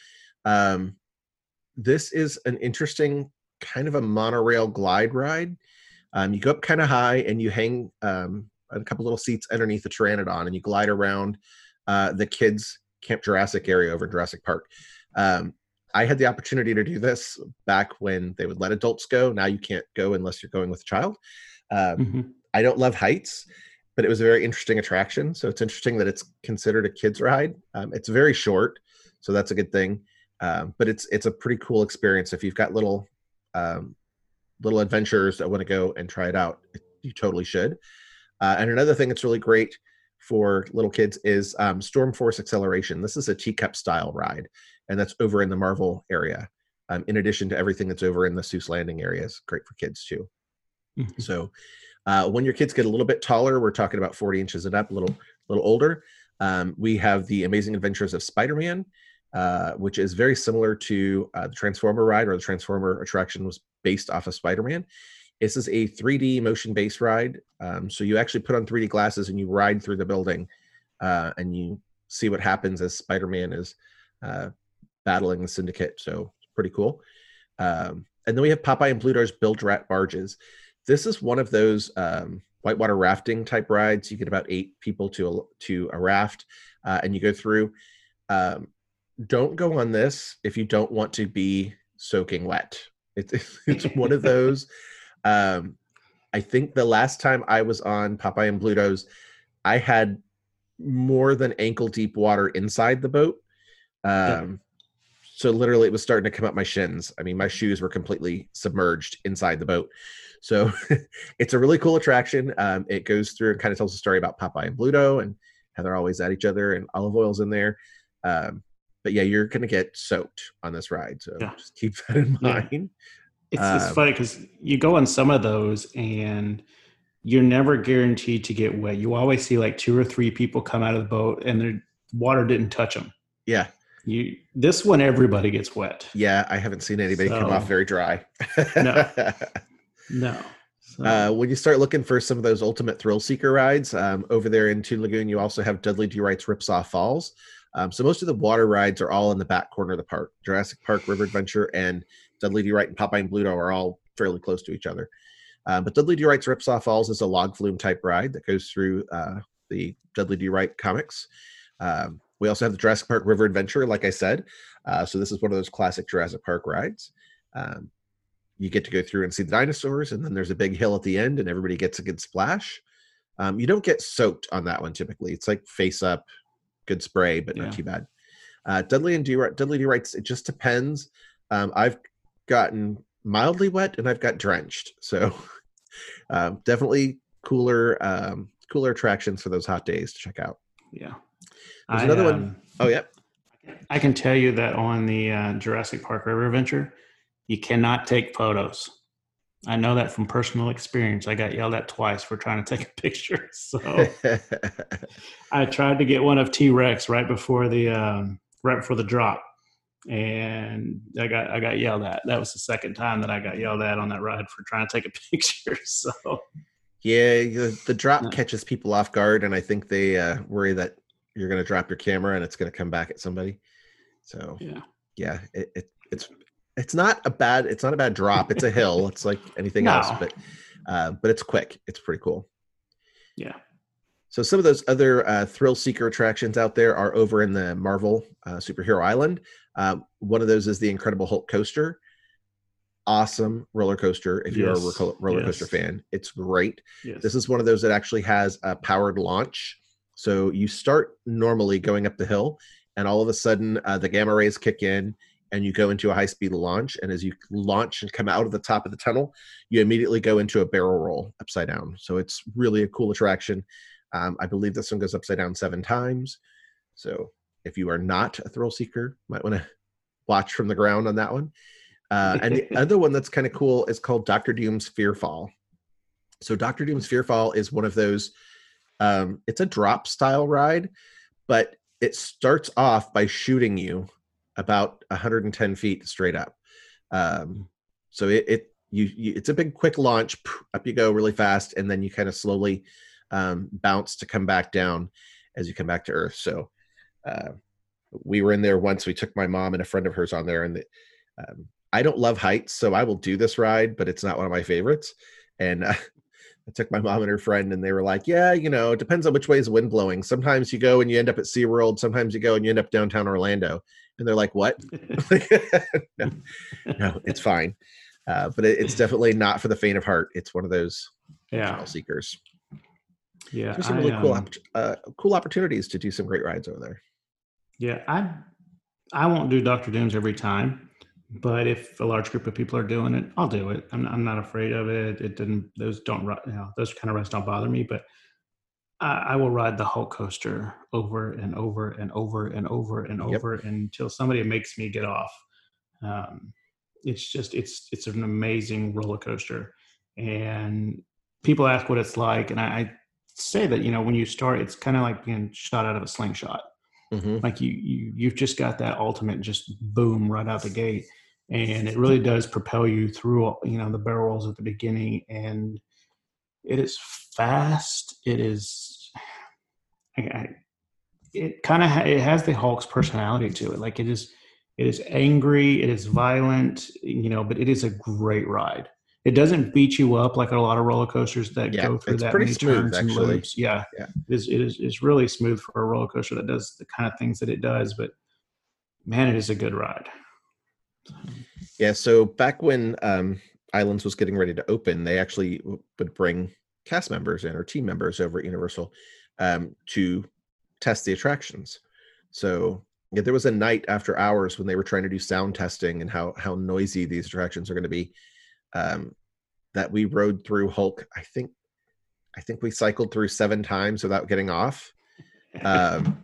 Um, this is an interesting kind of a monorail glide ride. Um, you go up kind of high and you hang um, a couple little seats underneath the Pteranodon and you glide around uh, the kids' Camp Jurassic area over in Jurassic Park. Um, I had the opportunity to do this back when they would let adults go. Now you can't go unless you're going with a child. Um, mm-hmm. I don't love heights but it was a very interesting attraction. So it's interesting that it's considered a kids ride. Um, it's very short, so that's a good thing. Um, but it's it's a pretty cool experience if you've got little um, little adventures that want to go and try it out. You totally should. Uh, and another thing that's really great for little kids is um, Storm Force Accelatron. This is a teacup style ride, and that's over in the Marvel area. Um, in addition to everything that's over in the Seuss Landing area, is great for kids too. Mm-hmm. So uh, when your kids get a little bit taller, we're talking about 40 inches and up, a little, little older. Um, we have the Amazing Adventures of Spider-Man, uh, which is very similar to uh, the Transformer ride, or the Transformer attraction was based off of Spider-Man. This is a 3D motion-based ride, um, so you actually put on 3D glasses and you ride through the building, uh, and you see what happens as Spider-Man is uh, battling the Syndicate. So it's pretty cool. Um, and then we have Popeye and Bluto's Bilge Rat barges. This is one of those um, whitewater rafting type rides. You get about eight people to a, to a raft, uh, and you go through. Um, don't go on this if you don't want to be soaking wet. It's it's one of those. Um, I think the last time I was on Popeye and Bluto's, I had more than ankle deep water inside the boat. Um. So literally, it was starting to come up my shins. I mean, my shoes were completely submerged inside the boat. So it's a really cool attraction. Um, it goes through and kind of tells a story about Popeye and Bluto and how they're always at each other and Olive Oyl's in there. Um, but yeah, you're going to get soaked on this ride. So yeah. just keep that in mind. Yeah. It's, um, it's funny because you go on some of those and you're never guaranteed to get wet. You always see like two or three people come out of the boat and the water didn't touch them. Yeah. You this one everybody gets wet. Yeah, I haven't seen anybody so, come off very dry. no. No. So. Uh, when you start looking for some of those ultimate thrill seeker rides um, over there in Toon Lagoon, you also have Dudley Do Right's Ripsaw Falls. Um, so most of the water rides are all in the back corner of the park. Jurassic Park, River Adventure, and Dudley Do Right and Popeye and Bluto are all fairly close to each other. Uh, but Dudley Do Right's Ripsaw Falls is a log flume type ride that goes through uh, the Dudley Do Right comics. Um, we also have the Jurassic Park River Adventure, like I said. Uh, so this is one of those classic Jurassic Park rides. Um, you get to go through and see the dinosaurs, and then there's a big hill at the end, and everybody gets a good splash. Um, you don't get soaked on that one typically. It's like face up, good spray, but Yeah. not too bad. Uh, Dudley and D Dudley D writes, it just depends. Um, I've gotten mildly wet and I've got drenched, so um, definitely cooler um, cooler attractions for those hot days to check out. Yeah. There's another one- um, Oh yeah, I can tell you that on the uh, Jurassic Park River Adventure, you cannot take photos. I know that from personal experience. I got yelled at twice for trying to take a picture. So I tried to get one of T Rex right before the um, right before the drop, and I got I got yelled at. That was the second time that I got yelled at on that ride for trying to take a picture. So yeah. The, the drop Yeah. catches people off guard, and I think they uh, worry that you're going to drop your camera and it's going to come back at somebody. So yeah, yeah, it, it, it's it's not a bad it's not a bad drop. It's a hill. It's like anything else, but uh, but it's quick. It's pretty cool. yeah, So some of those other uh, thrill seeker attractions out there are over in the Marvel uh, Superhero Island. Um, one of those is the Incredible Hulk coaster. Awesome roller coaster. If you're a Yes, roller coaster fan, it's great. yes. This is one of those that actually has a powered launch. So you start normally going up the hill, and all of a sudden uh, the gamma rays kick in, and you go into a high speed launch. And as you launch and come out of the top of the tunnel, you immediately go into a barrel roll upside down. So it's really a cool attraction. Um, I believe this one goes upside down seven times. So if you are not a thrill seeker, might want to watch from the ground on that one. Uh, and the other one that's kind of cool is called Doctor Doom's Fearfall. So Doctor Doom's Fearfall is one of those. Um, it's a drop style ride, but it starts off by shooting you about 110 feet straight up. Um, so it, it you, you it's a big quick launch up you go really fast, and then you kind of slowly um, bounce to come back down as you come back to Earth. So uh, we were in there once. We took my mom and a friend of hers on there, and the, um, I don't love heights, so I will do this ride, but it's not one of my favorites. And uh, I took my mom and her friend, and they were like, "Yeah, you know, it depends on which way is wind blowing. Sometimes you go and you end up at SeaWorld. Sometimes you go and you end up downtown Orlando." And they're like, "What?" no, no, it's fine. Uh, but it, it's definitely not for the faint of heart. It's one of those yeah, thrill seekers. yeah. There's some I, really cool, um, uh, cool opportunities to do some great rides over there. Yeah, I I won't do Doctor Doom's every time, but if a large group of people are doing it, I'll do it. I'm I'm not afraid of it. It didn't those don't you know those kind of rides don't bother me, but I, I will ride the Hulk coaster over and over and over and over and Yep. over until somebody makes me get off. Um, it's just it's it's an amazing roller coaster, and people ask what it's like, and I, I say that you know when you start, it's kind of like being shot out of a slingshot hmm like you you you've just got that ultimate just boom right out the gate and it really does propel you through you know the barrels at the beginning and it is fast it is I, I, it kind of ha- it has the hulk's personality to it like it is it is angry it is violent you know but it is a great ride it doesn't beat you up like a lot of roller coasters that Yeah, go through it's that pretty many smooth, turns and actually. loops yeah Yeah. it is, it is it's really smooth for a roller coaster that does the kind of things that it does but man it is a good ride Yeah. So back when um, Islands was getting ready to open, they actually would bring cast members in or team members over at Universal um, to test the attractions. So yeah, there was a night after hours when they were trying to do sound testing and how how noisy these attractions are going to be. Um, that we rode through Hulk. I think I think we cycled through seven times without getting off. Um,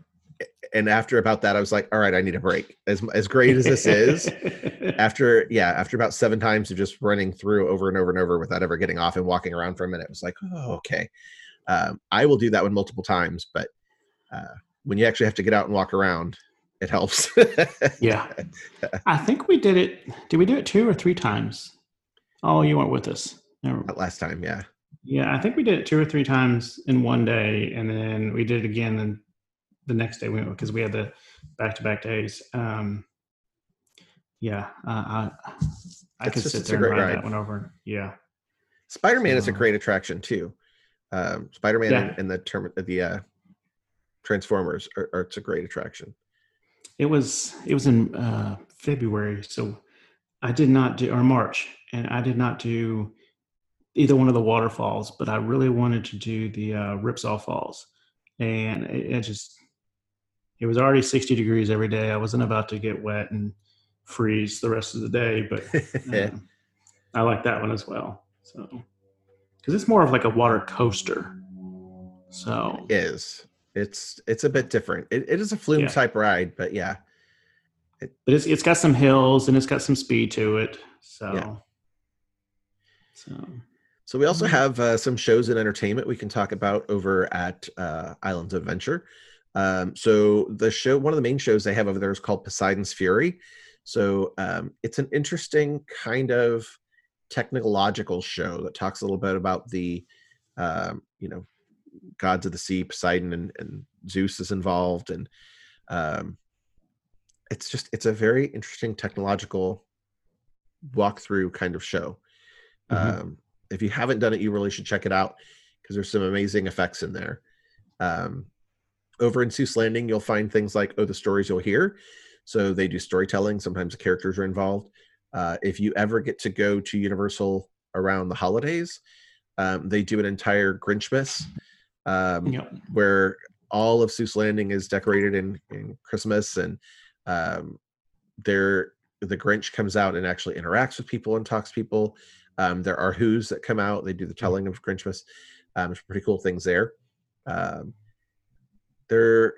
and after about that, I was like, all right, I need a break. As as great as this is, after yeah after about seven times of just running through over and over and over without ever getting off and walking around for a minute it was like oh okay. Um, i will do that one multiple times but uh, when you actually have to get out and walk around it helps. Yeah. I think we did it did we do it two or three times? Oh you weren't with us. Last time yeah. Yeah i think we did it two or three times in one day and then we did it again the next day we because we had the back-to-back days um yeah uh, i i It's could just- sit there and ride, ride. that one over yeah spider-man is a great attraction too um, spider-man Yeah. in, in the term the uh, Transformers, are, or it's a great attraction. It was it was in uh, February, so I did not do or March, and I did not do either one of the waterfalls, but I really wanted to do the uh, Ripsaw Falls, and it, it just it was already 60 degrees every day. I wasn't about to get wet and freeze the rest of the day, but um, I like that one as well. So because it's more of like a water coaster. So It is. It's it's a bit different. It, it is a flume Yeah. type ride, but yeah. but it's it's got some hills and it's got some speed to it. So Yeah. so So we also have uh, some shows and entertainment we can talk about over at uh, Islands of Adventure. Um, so the show, one of the main shows they have over there is called Poseidon's Fury. So um, it's an interesting kind of technological show that talks a little bit about the, um, you know, gods of the sea, Poseidon and, and Zeus is involved, and um, it's just it's a very interesting technological walkthrough kind of show. Mhm. Um, if you haven't done it, you really should check it out because there's some amazing effects in there. Um, over in Seuss Landing, you'll find things like "Oh, the stories you'll hear." So they do storytelling. Sometimes the characters are involved. Uh, if you ever get to go to Universal around the holidays, um, they do an entire Grinchmas um, Yep. where all of Seuss Landing is decorated in, in Christmas, and um, there the Grinch comes out and actually interacts with people and talks to people. Um, there are Who's that come out; they do the telling of Grinchmas. Um, pretty cool things there. Um, there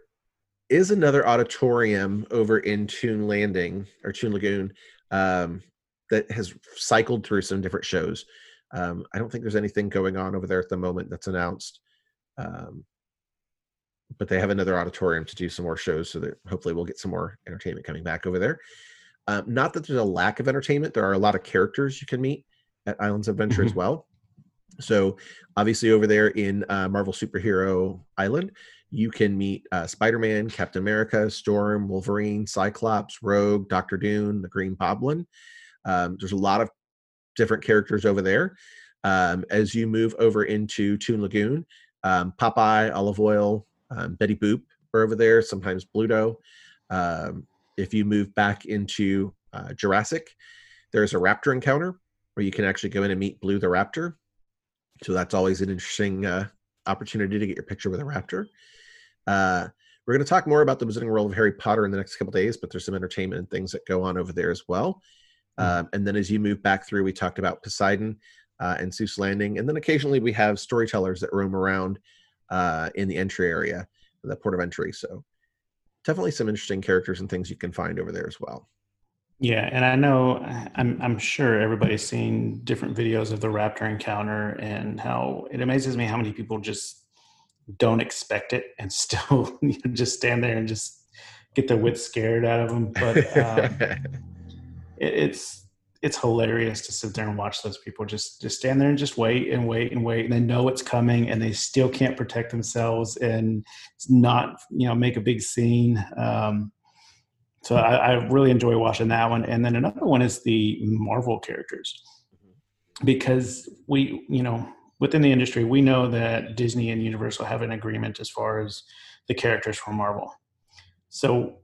is another auditorium over in Toon Landing or Toon Lagoon um, that has cycled through some different shows. Um, I don't think there's anything going on over there at the moment that's announced. Um, but they have another auditorium to do some more shows, so that hopefully we'll get some more entertainment coming back over there. Um, not that there's a lack of entertainment; there are a lot of characters you can meet at Islands Adventure as Mhm. well. So, obviously, over there in uh, Marvel Superhero Island, you can meet uh, Spider-Man, Captain America, Storm, Wolverine, Cyclops, Rogue, Doctor Doom, the Green Goblin. Um, there's a lot of different characters over there. Um, as you move over into Toon Lagoon, um, Popeye, Olive Oyl, um, Betty Boop are over there. Sometimes Bluto. Um, if you move back into uh, Jurassic, there's a raptor encounter where you can actually go in and meet Blue the Raptor. So that's always an interesting uh, opportunity to get your picture with a raptor. Uh, we're going to talk more about the Wizarding World of Harry Potter in the next couple days, but there's some entertainment and things that go on over there as well. Mhm. Um, and then as you move back through, we talked about Poseidon uh, and Seuss Landing, and then occasionally we have storytellers that roam around uh, in the entry area, the port of entry. So definitely some interesting characters and things you can find over there as well. Yeah, and I know I'm I'm sure everybody's seen different videos of the raptor encounter and how it amazes me how many people just don't expect it and still you know, just stand there and just get their wits scared out of them. But um, it, it's it's hilarious to sit there and watch those people just just stand there and just wait and wait and wait. And they know it's coming and they still can't protect themselves and not you know make a big scene. Um, so I, I really enjoy watching that one. And then another one is the marvel characters. Because we you know within the industry we know that disney and universal have an agreement as far as the characters from marvel so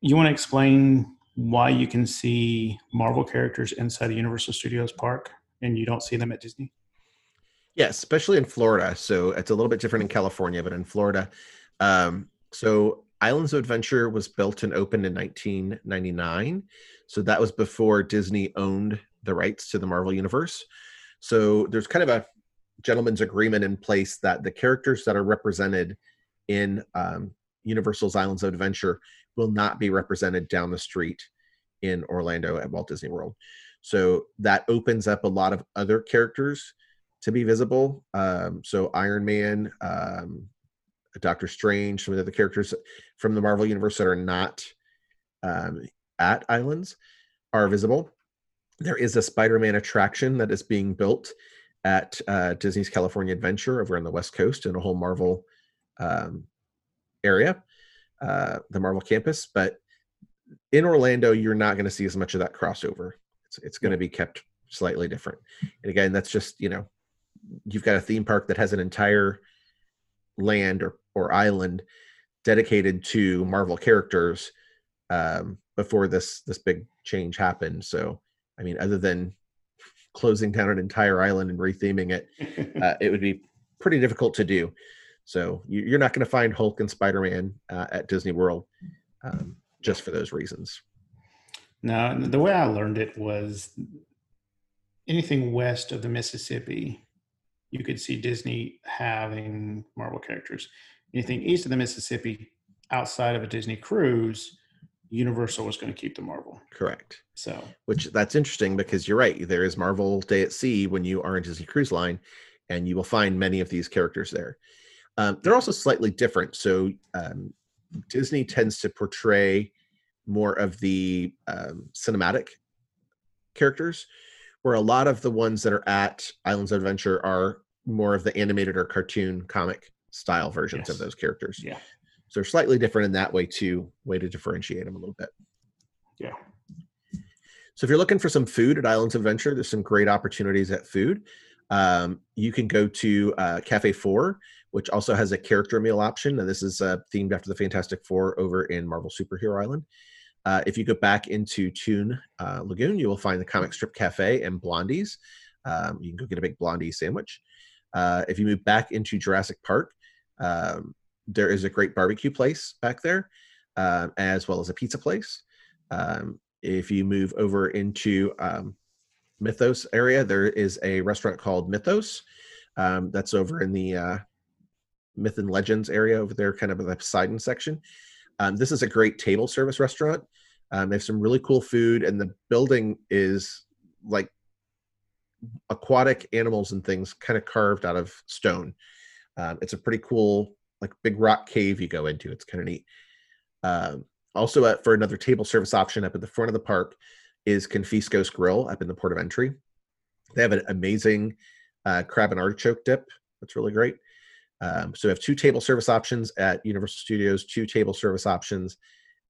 you want to explain why you can see Marvel characters inside a Universal Studios park and you don't see them at Disney? Yes, especially in Florida. So it's a little bit different in California, but in Florida. Um, so Islands of Adventure was built and opened in 1999. So that was before Disney owned the rights to the Marvel Universe. So there's kind of a gentleman's agreement in place that the characters that are represented in um, Universal's Islands of Adventure will not be represented down the street in Orlando at Walt Disney World. So that opens up a lot of other characters to be visible. Um, so Iron Man, um, Doctor Strange, some of the other characters from the Marvel universe that are not um, at Islands are visible. There is a Spider-Man attraction that is being built at uh, Disney's California Adventure over on the West Coast in a whole Marvel um, area, uh, the Marvel campus. But in Orlando, you're not going to see as much of that crossover. It's, it's going to be kept slightly different. And again, that's just, you know, you've got a theme park that has an entire land or, or island dedicated to Marvel characters um, before this this big change happened. So, I mean, other than closing down an entire island and retheming it, uh, it would be pretty difficult to do. So you, are not going to find Hulk and Spider Man uh, at Disney World um, just for those reasons. No, the way I learned it was anything west of the Mississippi, you could see Disney having Marvel characters. Anything east of the Mississippi, outside of a Disney cruise, Universal was going to keep the Marvel. Correct. So, which that's interesting because you're right. There is Marvel Day at Sea when you are in Disney Cruise Line, and you will find many of these characters there. Um, they're also slightly different. So um, Disney tends to portray more of the um, cinematic characters, where a lot of the ones that are at Islands of Adventure are more of the animated or cartoon comic style versions yes. of those characters. Yeah. So they're slightly different in that way too. Way to differentiate them a little bit. Yeah. So if you're looking for some food at Islands of Adventure, there's some great opportunities at food. Um, you can go to uh, Cafe Four, which also has a character meal option. And this is uh, themed after the Fantastic Four over in Marvel Superhero Island. Uh, if you go back into Toon uh, Lagoon, you will find the Comic Strip Cafe and Blondie's. Um, you can go get a big Blondie sandwich. Uh, if you move back into Jurassic Park, um, there is a great barbecue place back there, uh, as well as a pizza place. Um, if you move over into um, Mythos area, there is a restaurant called Mythos. Um, that's over in the uh, Myth and Legends area over there, kind of in the Poseidon section. Um, this is a great table service restaurant. Um, they have some really cool food, and the building is like aquatic animals and things kind of carved out of stone. It's a pretty cool, like big rock cave you go into. It's kind of neat. Um, also, at, for another table service option up at the front of the park is Confisco's Grill up in the port of entry. They have an amazing uh, crab and artichoke dip. That's really great. Um, so we have two table service options at Universal Studios, two table service options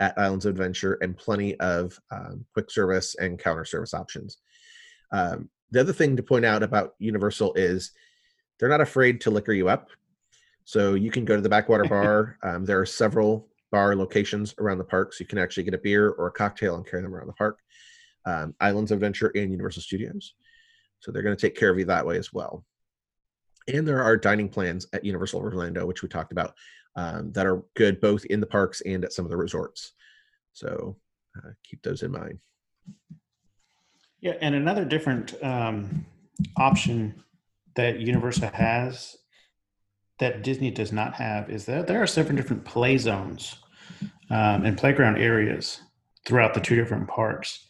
at Islands of Adventure, and plenty of um, quick service and counter service options. Um, the other thing to point out about Universal is they're not afraid to liquor you up. So you can go to the backwater bar. Um, there are several bar locations around the park, so you can actually get a beer or a cocktail and carry them around the park. Um, Islands of Adventure and Universal Studios. So they're going to take care of you that way as well and there are dining plans at Universal Orlando, which we talked about, um, that are good both in the parks and at some of the resorts. So uh, keep those in mind. Yeah, and another different um, option that Universal has that Disney does not have is that there are seven different play zones um, and playground areas throughout the two different parks.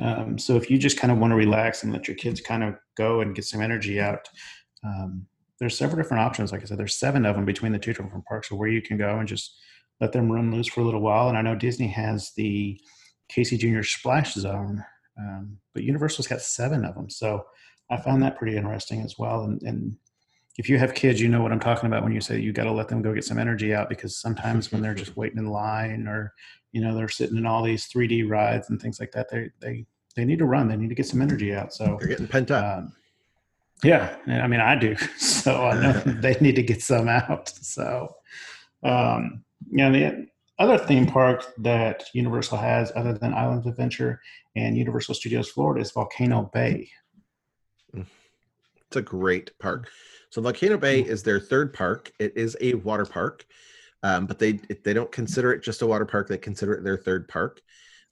Um, so if you just kind of want to relax and let your kids kind of go and get some energy out, um, there's several different options. Like I said, there's seven of them between the two different parks where you can go and just let them run loose for a little while. And I know Disney has the Casey Jr. Splash Zone, um, but Universal's got seven of them. So I found that pretty interesting as well. And, and if you have kids, you know what I'm talking about when you say you got to let them go get some energy out because sometimes when they're just waiting in line or you know they're sitting in all these 3D rides and things like that, they they they need to run. They need to get some energy out. So they're getting pent up. Um, yeah, I mean, I do. So I know they need to get some out. So, um, you know, the other theme park that Universal has, other than Islands Adventure and Universal Studios Florida, is Volcano Bay. It's a great park. So Volcano Bay is their third park. It is a water park, um, but they they don't consider it just a water park. They consider it their third park.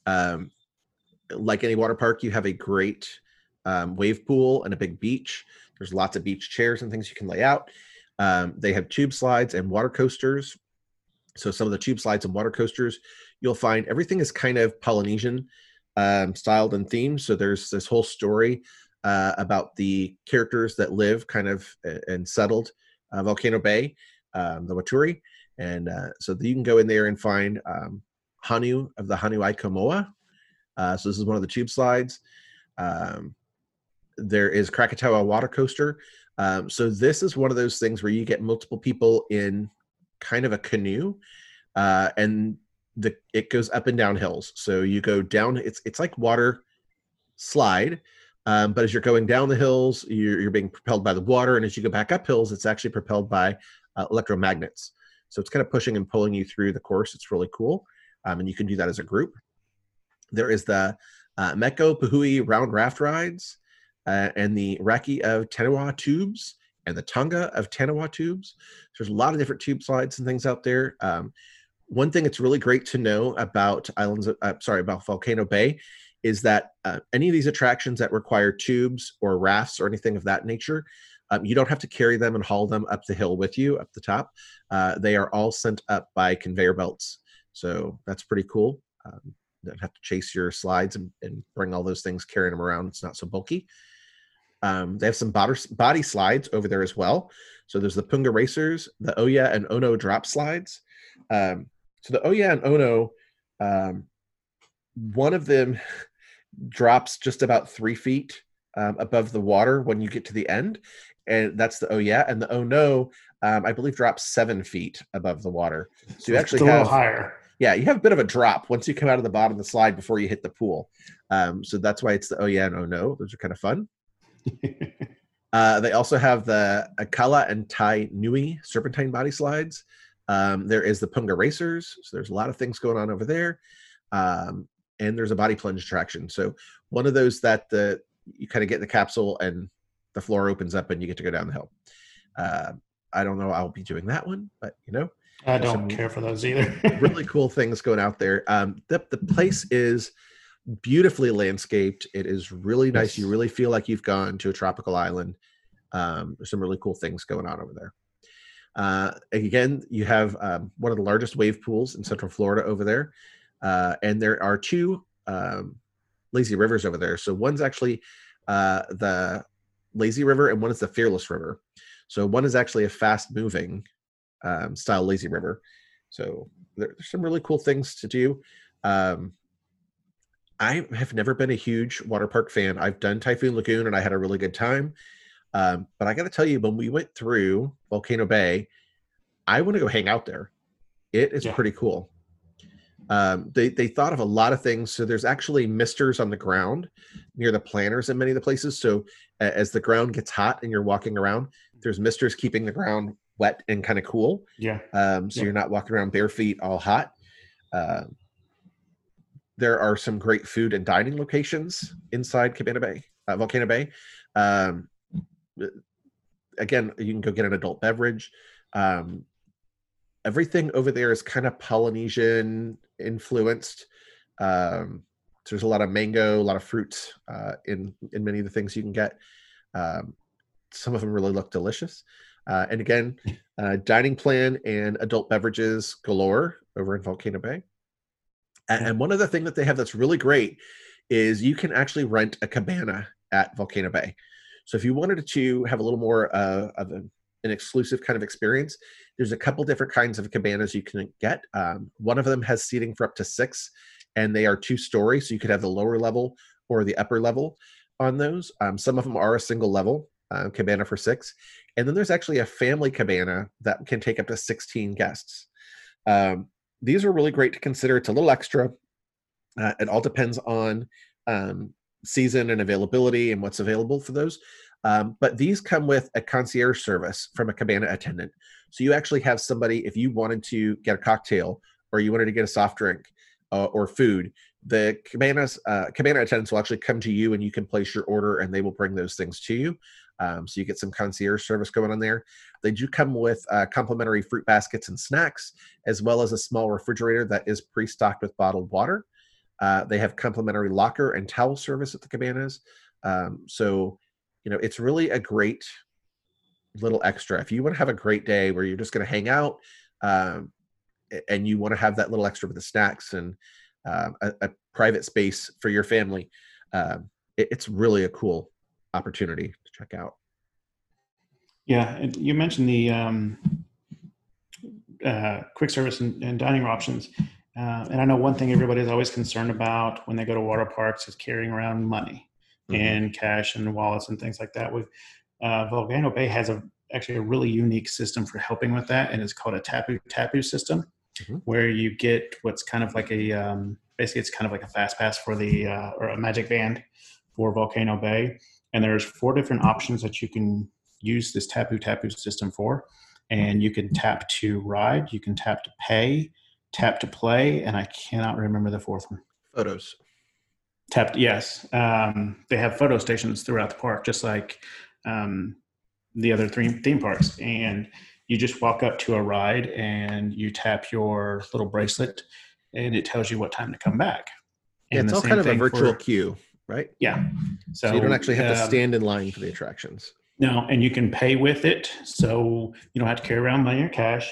Um, like any water park, you have a great um, wave pool and a big beach. There's lots of beach chairs and things you can lay out. Um, they have tube slides and water coasters. So some of the tube slides and water coasters, you'll find everything is kind of Polynesian um, styled and themed. So there's this whole story uh, about the characters that live kind of and settled uh, Volcano Bay, um, the Waturi. And uh, so you can go in there and find um, Honu of the Honu ika Moana. Uh, so this is one of the tube slides. Um, there is Krakatau water coaster. Um, so this is one of those things where you get multiple people in kind of a canoe, uh, and the it goes up and down hills. So you go down. It's it's like water slide, um, but as you're going down the hills, you're, you're being propelled by the water, and as you go back up hills, it's actually propelled by uh, electromagnets. So it's kind of pushing and pulling you through the course. It's really cool. Um, and you can do that as a group. There is the uh, Maku Puihi round raft rides uh, and the Raki of Taniwha tubes and the Tonga of Taniwha tubes. So there's a lot of different tube slides and things out there. Um, one thing that's really great to know about islands, uh, sorry, about Volcano Bay is that uh, any of these attractions that require tubes or rafts or anything of that nature, um, you don't have to carry them and haul them up the hill with you up the top. Uh, they are all sent up by conveyor belts. So that's pretty cool. Um, you don't have to chase your slides and, and bring all those things, carrying them around. It's not so bulky. Um, they have some body, body slides over there as well. So there's the Punga Racers, the Ohyah and Ohno drop slides. Um, so the Ohyah and Ohno, um, one of them drops just about three feet um, above the water when you get to the end, and that's the oh yeah. and the Oh No, um, I believe drops seven feet above the water. So you It's actually a little have higher. yeah, you have a bit of a drop once you come out of the bottom of the slide before you hit the pool. Um, so that's why it's the oh yeah and oh no. Those are kind of fun. Uh, they also have the Akala and Tai Nui serpentine body slides. Um, there is the Punga Racers. So there's a lot of things going on over there. Um, and there's a body plunge attraction. So one of those that the you kind of get in the capsule and the floor opens up and you get to go down the hill. Uh, I don't know. I'll be doing that one, but you know, I don't care for those either. really cool things going out there. Um, the the place is beautifully landscaped. It is really nice. You really feel like you've gone to a tropical island. Um, there's some really cool things going on over there. Uh, again, you have um, one of the largest wave pools in Central Florida over there, uh, and there are two um, lazy rivers over there. So one's actually uh, the lazy river, and one is the fearless river. So one is actually a fast moving um, style lazy river. So there, there's some really cool things to do. Um, I have never been a huge water park fan. I've done Typhoon Lagoon and I had a really good time. Um, but I got to tell you, when we went through Volcano Bay, I want to go hang out there. It is Yeah. pretty cool. Um, they they thought of a lot of things. So there's actually misters on the ground near the planters in many of the places. So a- as the ground gets hot and you're walking around, there's misters keeping the ground wet and kind of cool yeah. um, so Yeah. you're not walking around bare feet all hot. Uh, there are some great food and dining locations inside Cabana Bay, uh, Volcano Bay. Um, uh, again, you can go get an adult beverage. Um, everything over there is kind of Polynesian influenced. Um, so there's a lot of mango, a lot of fruits uh, in in many of the things you can get. Um, some of them really look delicious. Uh, and again, uh, dining plan and adult beverages galore over in Volcano Bay. And, one other thing that they have that's really great is you can actually rent a cabana at Volcano Bay. So if you wanted to have a little more uh, of an exclusive kind of experience, there's a couple different kinds of cabanas you can get. Um, one of them has seating for up to six, and they are two story, so you could have the lower level or the upper level on those. Um, some of them are a single level uh, cabana for six, and then there's actually a family cabana that can take up to 16 guests. Um, these are really great to consider. It's a little extra. Uh, it all depends on um, season and availability and what's available for those. Um, but these come with a concierge service from a cabana attendant. So you actually have somebody, if you wanted to get a cocktail or you wanted to get a soft drink uh, or food, the cabanas uh, cabana attendants will actually come to you and you can place your order and they will bring those things to you. Um, so you get some concierge service going on there. They do come with uh, complimentary fruit baskets and snacks, as well as a small refrigerator that is pre-stocked with bottled water. Uh, they have complimentary locker and towel service at the cabanas. Um, so, you know, it's really a great little extra. If you want to have a great day where you're just going to hang out um, and you want to have that little extra with the snacks and um, a, a private space for your family, um, it, it's really a cool opportunity to check out. Yeah, you mentioned the um, uh, quick service and, and dining options, uh, and I know one thing everybody is always concerned about when they go to water parks is carrying around money Mhm. and cash and wallets and things like that. With uh, Volcano Bay has a actually a really unique system for helping with that, and it's called a tapu tapu system, Mhm. where you get what's kind of like a um, basically it's kind of like a fast pass for the uh, or a magic band for Volcano Bay, and there's four different options that you can use this tapu tapu system for. and you can tap to ride, you can tap to pay, tap to play, and I cannot remember the fourth one. Photos. Tapped, yes. Um, they have photo stations throughout the park, just like um, the other three theme parks. And you just walk up to a ride and you tap your little bracelet, and it tells you what time to come back. Yeah, And it's all kind of a virtual for- queue, right? yeah. So, you don't actually have to um, stand in line for the attractions. No, and you can pay with it, so you don't have to carry around money or cash.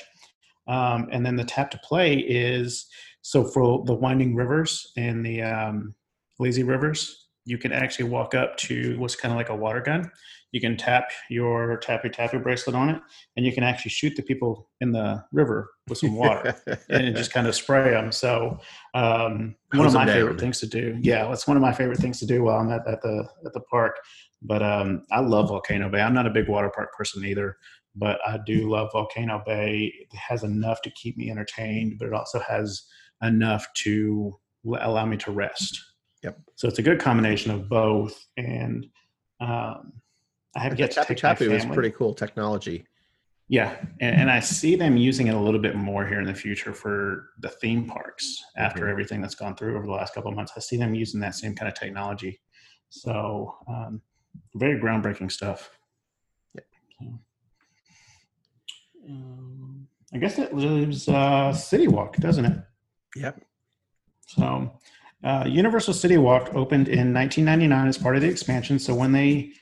Um, and then the tap to play is so for the winding rivers and the um, lazy rivers, you can actually walk up to what's kind of like a water gun. You can tap your tappy tappy bracelet on it, and you can actually shoot the people in the river with some water and just kind of spray them. So um, one of my down. favorite things to do. Yeah, that's one of my favorite things to do while I'm at, at the at the park. But um, I love Volcano Bay. I'm not a big water park person either, but I do love Volcano Bay. It has enough to keep me entertained, but it also has enough to allow me to rest. Yep. So it's a good combination of both. And um, I have yet to Tapu take my Tapu is pretty cool technology. Yeah, and, and I see them using it a little bit more here in the future for the theme parks. After Mhm. everything that's gone through over the last couple of months, I see them using that same kind of technology. So, um, very groundbreaking stuff. Yep. So, um, I guess it leaves uh, City Walk, doesn't it? Yep. So, uh, Universal City Walk opened in 1999 as part of the expansion. So, when they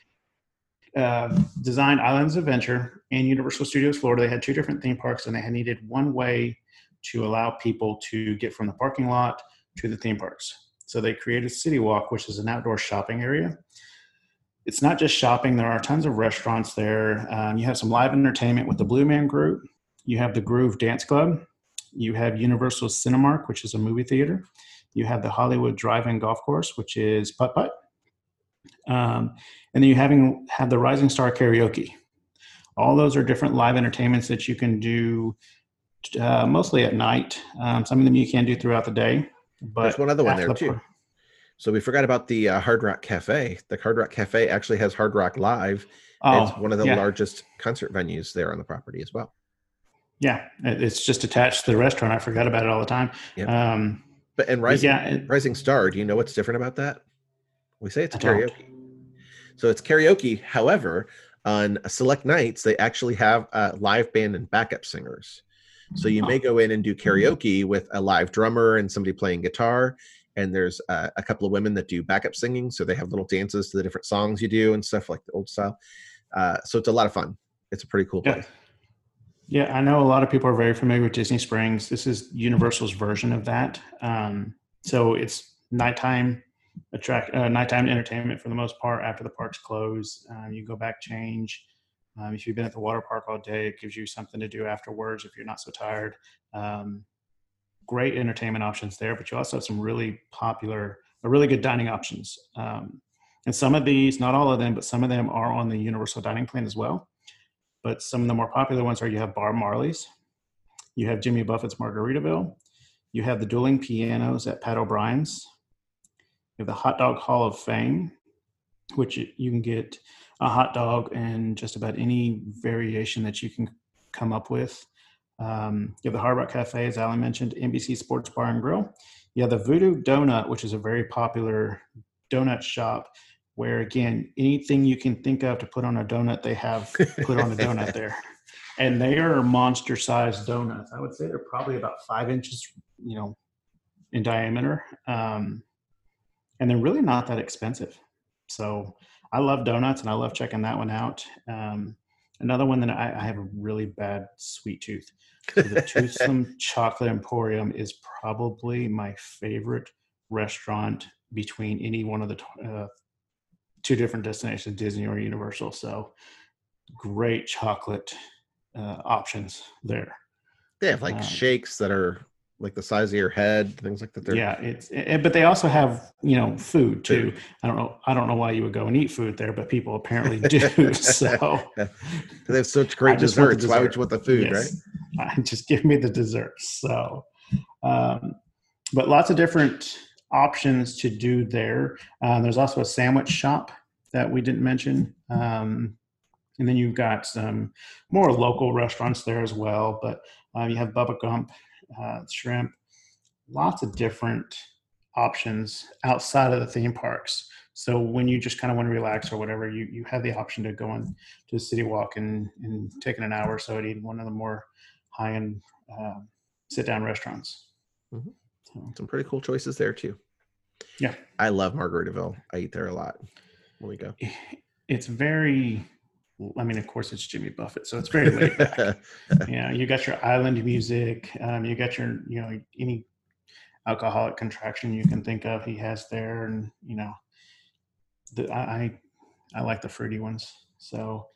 uh, designed Islands of Adventure and Universal Studios Florida, they had two different theme parks, and they had needed one way to allow people to get from the parking lot to the theme parks. So, they created City Walk, which is an outdoor shopping area. It's not just shopping, there are tons of restaurants there. Um, you have some live entertainment with the Blue Man Group, you have the Groove Dance Club, you have Universal Cinemark, which is a movie theater. You have the Hollywood Drive-In Golf Course, which is putt putt, um, and then you having have the Rising Star Karaoke. All those are different live entertainments that you can do uh, mostly at night. Um, some of them you can do throughout the day. But There's one other one there the too. So we forgot about the uh, Hard Rock Cafe. The Hard Rock Cafe actually has Hard Rock Live. Oh, it's one of the yeah. largest concert venues there on the property as well. Yeah, it's just attached to the restaurant. I forgot about it all the time. Yep. Um, But and Rising yeah, it- Rising Star, do you know what's different about that? We say it's karaoke. So it's karaoke. However, on select nights, they actually have a live band and backup singers. So you may go in and do karaoke with a live drummer and somebody playing guitar. And there's uh, a couple of women that do backup singing. So they have little dances to the different songs you do and stuff like the old style. Uh, so it's a lot of fun. It's a pretty cool place. Yeah, I know a lot of people are very familiar with Disney Springs. This is Universal's version of that. Um, so it's nighttime attract uh, nighttime entertainment for the most part. After the parks close, um, you go back, change. Um, if you've been at the water park all day, it gives you something to do afterwards if you're not so tired. Um, great entertainment options there, but you also have some really popular, or really good dining options. Um, and some of these, not all of them, but some of them are on the Universal dining plan as well but some of the more popular ones are you have Bob Marley's, you have Jimmy Buffett's Margaritaville, you have the dueling pianos at Pat O'Brien's, you have the Hot Dog Hall of Fame, which you can get a hot dog and just about any variation that you can come up with. Um, you have the Hard Rock Cafe, as Allen mentioned, NBC Sports Bar and Grill. You have the Voodoo Donut, which is a very popular donut shop where again anything you can think of to put on a donut they have put on a donut there. And they are monster sized donuts i would say they're probably about five inches you know in diameter. Um, and they're really not that expensive. So i love donuts and i love checking that one out. Um, another one that I, I have a really bad sweet tooth. So the toothsome chocolate emporium is probably my favorite restaurant between any one of the uh, two different destinations, Disney or Universal. So great chocolate uh, options there. They have like Um, shakes that are like the size of your head, things like that. They're, yeah, it's eh, but they also have you know food too. I don't know. I don't know why you would go and eat food there, but people apparently do. so They have such great I just want desserts. Why would you want the food, right? right? Just give me the desserts. So, um, but lots of different options to do there. Uh, there's also a sandwich shop that we didn't mention. Um, and then you've got some more local restaurants there as well. But uh, you have Bubba Gump, uh, shrimp, lots of different options outside of the theme parks. So when you just kind of want to relax or whatever, you, you have the option to go on to City Walk and, and taking an hour or so to eat one of the more high end uh, sit down restaurants. Mhm. So, Some pretty cool choices there too. Yeah. I love Margaritaville. I eat there a lot when we go. it's very, I mean, of course, it's Jimmy Buffett, so it's very laid back. yeah, you got your island music. Um, you got your, you know, any alcoholic contraction you can think of, he has there, and you know, the I I, I like the fruity ones. So,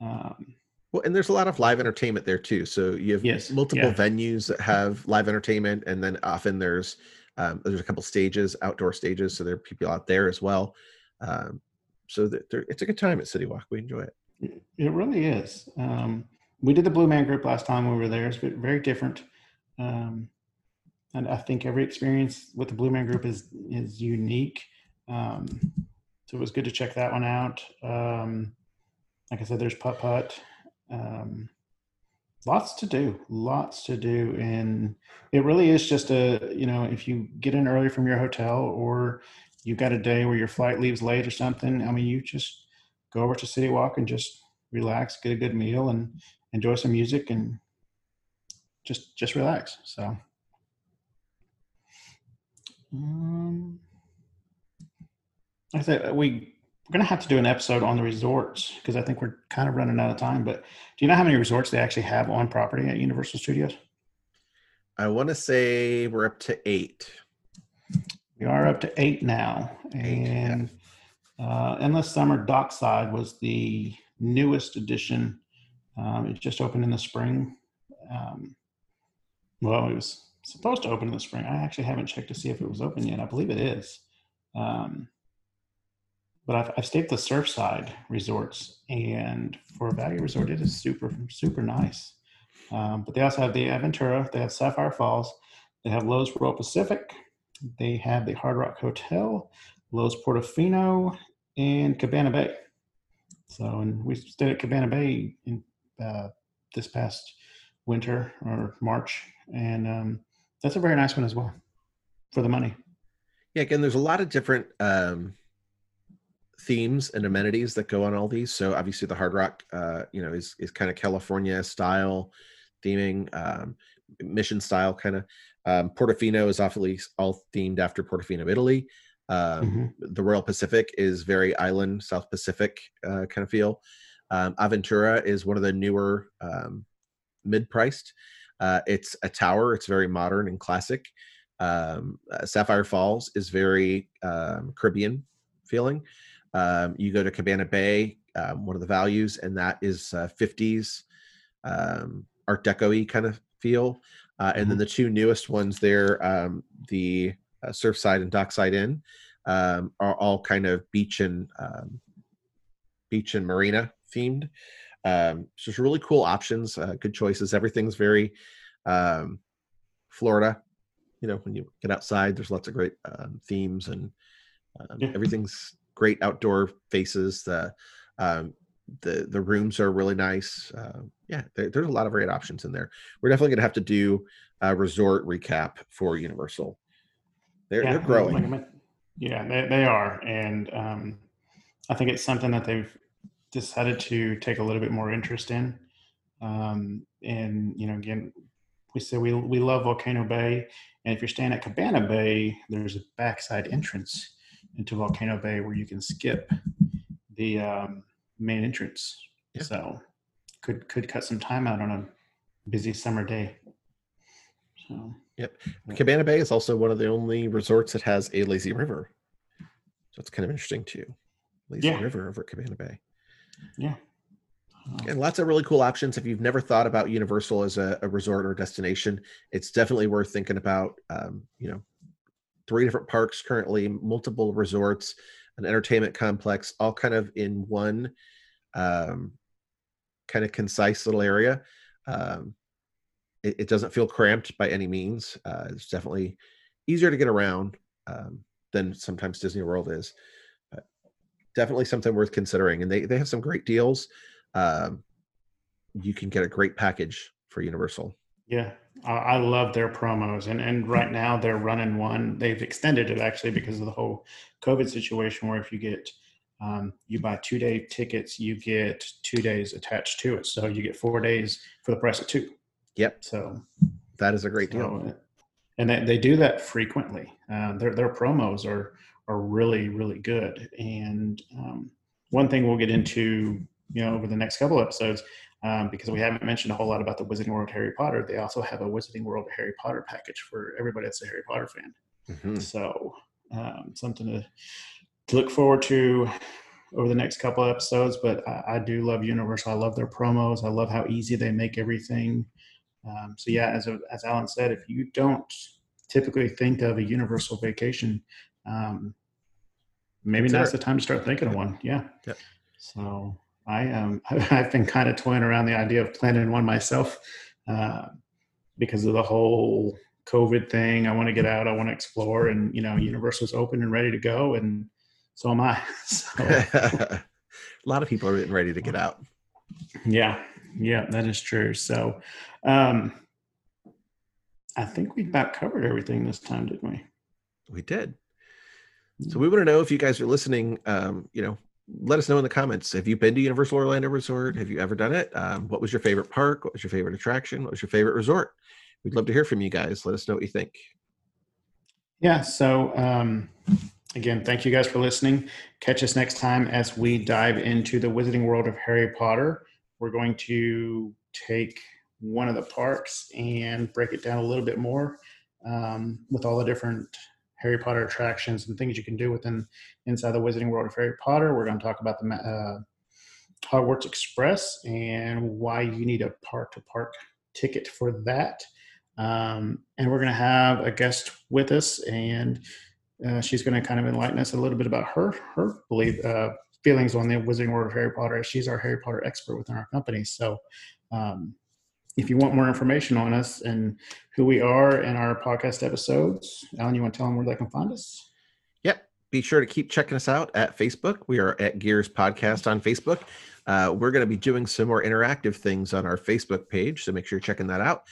um, Well, and there's a lot of live entertainment there too. So you have Yes, multiple yeah. venues that have live entertainment, and then often there's um, there's a couple stages, outdoor stages, so there are people out there as well. Um, so that it's a good time at City Walk. We enjoy it. It really is. Um, we did the Blue Man Group last time we were there. It's ve- very different, um, and I think every experience with the Blue Man Group is is unique. Um, so it was good to check that one out. Um, like I said, there's putt putt. Um, lots to do, lots to do, and it really is just a you know if you get in early from your hotel or you've got a day where your flight leaves late or something. I mean, you just go over to City Walk and just relax, get a good meal, and enjoy some music, and just just relax. So, um, I said we we're gonna have to do an episode on the resorts because I think we're kind of running out of time. But do you know how many resorts they actually have on property at Universal Studios? I want to say we're up to eight. We are up to eight now, Eight, yeah. and uh, Endless Summer Dockside was the newest addition. Um, it just opened in the spring. Um, well, it was supposed to open in the spring. I actually haven't checked to see if it was open yet. I believe it is. Um, but I've, I've stayed at the Surfside resorts, and for a value resort, it is super super nice. Um, but they also have the Aventura, they have Sapphire Falls, they have Loews Royal Pacific, they have the Hard Rock Hotel, Loews Portofino, and Cabana Bay. So, and we stayed at Cabana Bay in uh, this past winter or March, and um, that's a very nice one as well for the money. Yeah, again, there's a lot of different um, themes and amenities that go on all these. So obviously, the Hard Rock, uh, you know, is is kind of California style theming, um, mission style kind of. Um, Portofino is awfully all themed after Portofino, Italy. Um, The Royal Pacific is very island, South Pacific uh, kind of feel. Um, Aventura is one of the newer um, mid-priced. Uh, it's a tower. It's very modern and classic. Um, uh, Sapphire Falls is very um, Caribbean feeling. Um, you go to Cabana Bay, um, one of the values, and that is uh, 50s um, Art Deco-y kind of feel. Uh, and then the two newest ones there, um, the uh, Surfside and Dockside Inn, um, are all kind of beach and um, beach and marina themed. Um, so it's really cool options, uh, good choices. Everything's very um, Florida. You know, when you get outside, there's lots of great um, themes and um, Yeah. everything's great outdoor faces. The um, the the rooms are really nice. Uh, yeah, there, there's a lot of great options in there. We're definitely gonna have to do a resort recap for Universal. They're they're like I growing. men- yeah, they, they are. And um, I think it's something that they've decided to take a little bit more interest in. Um, and, you know, again, we say we, we love Volcano Bay. And if you're staying at Cabana Bay, there's a backside entrance into Volcano Bay where you can skip the um, main entrance. Yeah. So could could cut some time out on a busy summer day. So yep, Cabana Bay is also one of the only resorts that has a lazy river. So it's kind of interesting too. Lazy Yeah. river over at Cabana Bay. yeah. Um, And lots of really cool options. If you've never thought about Universal as a, a resort or destination, it's definitely worth thinking about. Um, you know, three different parks currently, multiple resorts, an entertainment complex, all kind of in one um, kind of concise little area. Um, it, it doesn't feel cramped by any means. Uh, it's definitely easier to get around um, than sometimes Disney World is. But definitely something worth considering. And they, they have some great deals. um, you can get a great package for Universal. Yeah, I, I love their promos, and and right now they're running one. They've extended it actually because of the whole COVID situation, where if you get um, you buy two day tickets, you get two days attached to it, so you get four days for the price of two. Yep, So that is a great deal. so, and they, they do that frequently. Uh, their their promos are are really really good. And um, one thing we'll get into, you know, over the next couple episodes, um, because we haven't mentioned a whole lot about the Wizarding World Harry Potter. They also have a Wizarding World Harry Potter package for everybody that's a Harry Potter fan. Mhm. So um, something to, to look forward to over the next couple of episodes. But I, I do love Universal. I love their promos. I love how easy they make everything. Um, so yeah, as as Allen said, if you don't typically think of a Universal vacation, um, maybe now's the time to start thinking of one. Yeah. Yep. So I um I've been kind of toying around the idea of planning one myself uh, because of the whole COVID thing. I want to get out. I want to explore, and you know, universe Universal's open and ready to go, and so am I. So a lot of people are getting ready to get out. yeah, yeah, that is true. So um, I think we about covered everything this time, didn't we? We did. So we want to know if you guys are listening. Um, you know, let us know in the comments. Have you been to Universal Orlando Resort? Have you ever done it? Um, what was your favorite park? What was your favorite attraction? What was your favorite resort? We'd love to hear from you guys. Let us know what you think. Yeah. So, um, again, thank you guys for listening. Catch us next time as we dive into the Wizarding World of Harry Potter. We're going to take one of the parks and break it down a little bit more um, with all the different Harry Potter attractions and things you can do within inside the Wizarding World of Harry Potter. We're going to talk about the uh, Hogwarts Express and why you need a park to park ticket for that. Um, and we're going to have a guest with us, and uh, she's going to kind of enlighten us a little bit about her her belief uh, feelings on the Wizarding World of Harry Potter. She's our Harry Potter expert within our company. So, um, if you want more information on us and who we are and our podcast episodes, Allen, you want to tell them where they can find us? Yep. Be sure to keep checking us out at Facebook. We are at Gears Podcast on Facebook. Uh, we're going to be doing some more interactive things on our Facebook page, so make sure you're checking that out.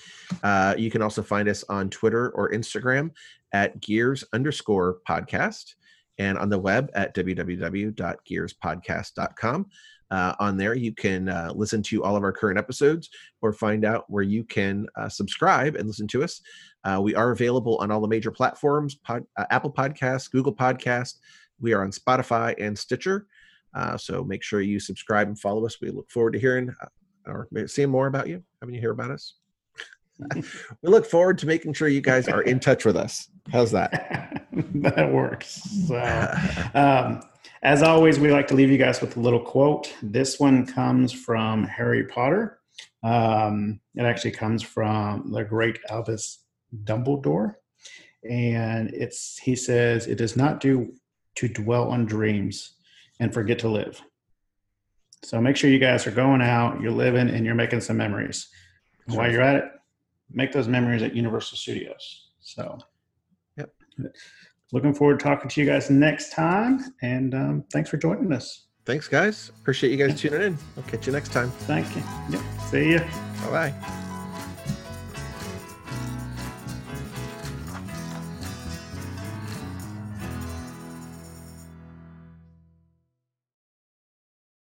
Uh, you can also find us on Twitter or Instagram at Gears underscore podcast and on the web at www.gearspodcast.com. Uh, on there, you can uh, listen to all of our current episodes or find out where you can uh, subscribe and listen to us. Uh, we are available on all the major platforms pod, uh, Apple Podcasts, Google Podcast. We are on Spotify and Stitcher. Uh, so make sure you subscribe and follow us. We look forward to hearing uh, or seeing more about you, having you hear about us. we look forward to making sure you guys are in touch with us. How's that? that works. So, um, as always, we like to leave you guys with a little quote. This one comes from Harry Potter. Um, it actually comes from the great Albus Dumbledore, and it's he says, "It does not do to dwell on dreams and forget to live." So make sure you guys are going out, you're living, and you're making some memories. And While you're at it, make those memories at Universal Studios. So, Yep. Looking forward to talking to you guys next time. And um, thanks for joining us. Thanks, guys. Appreciate you guys tuning in. I'll catch you next time. Thank you. Yep. See ya. Bye bye.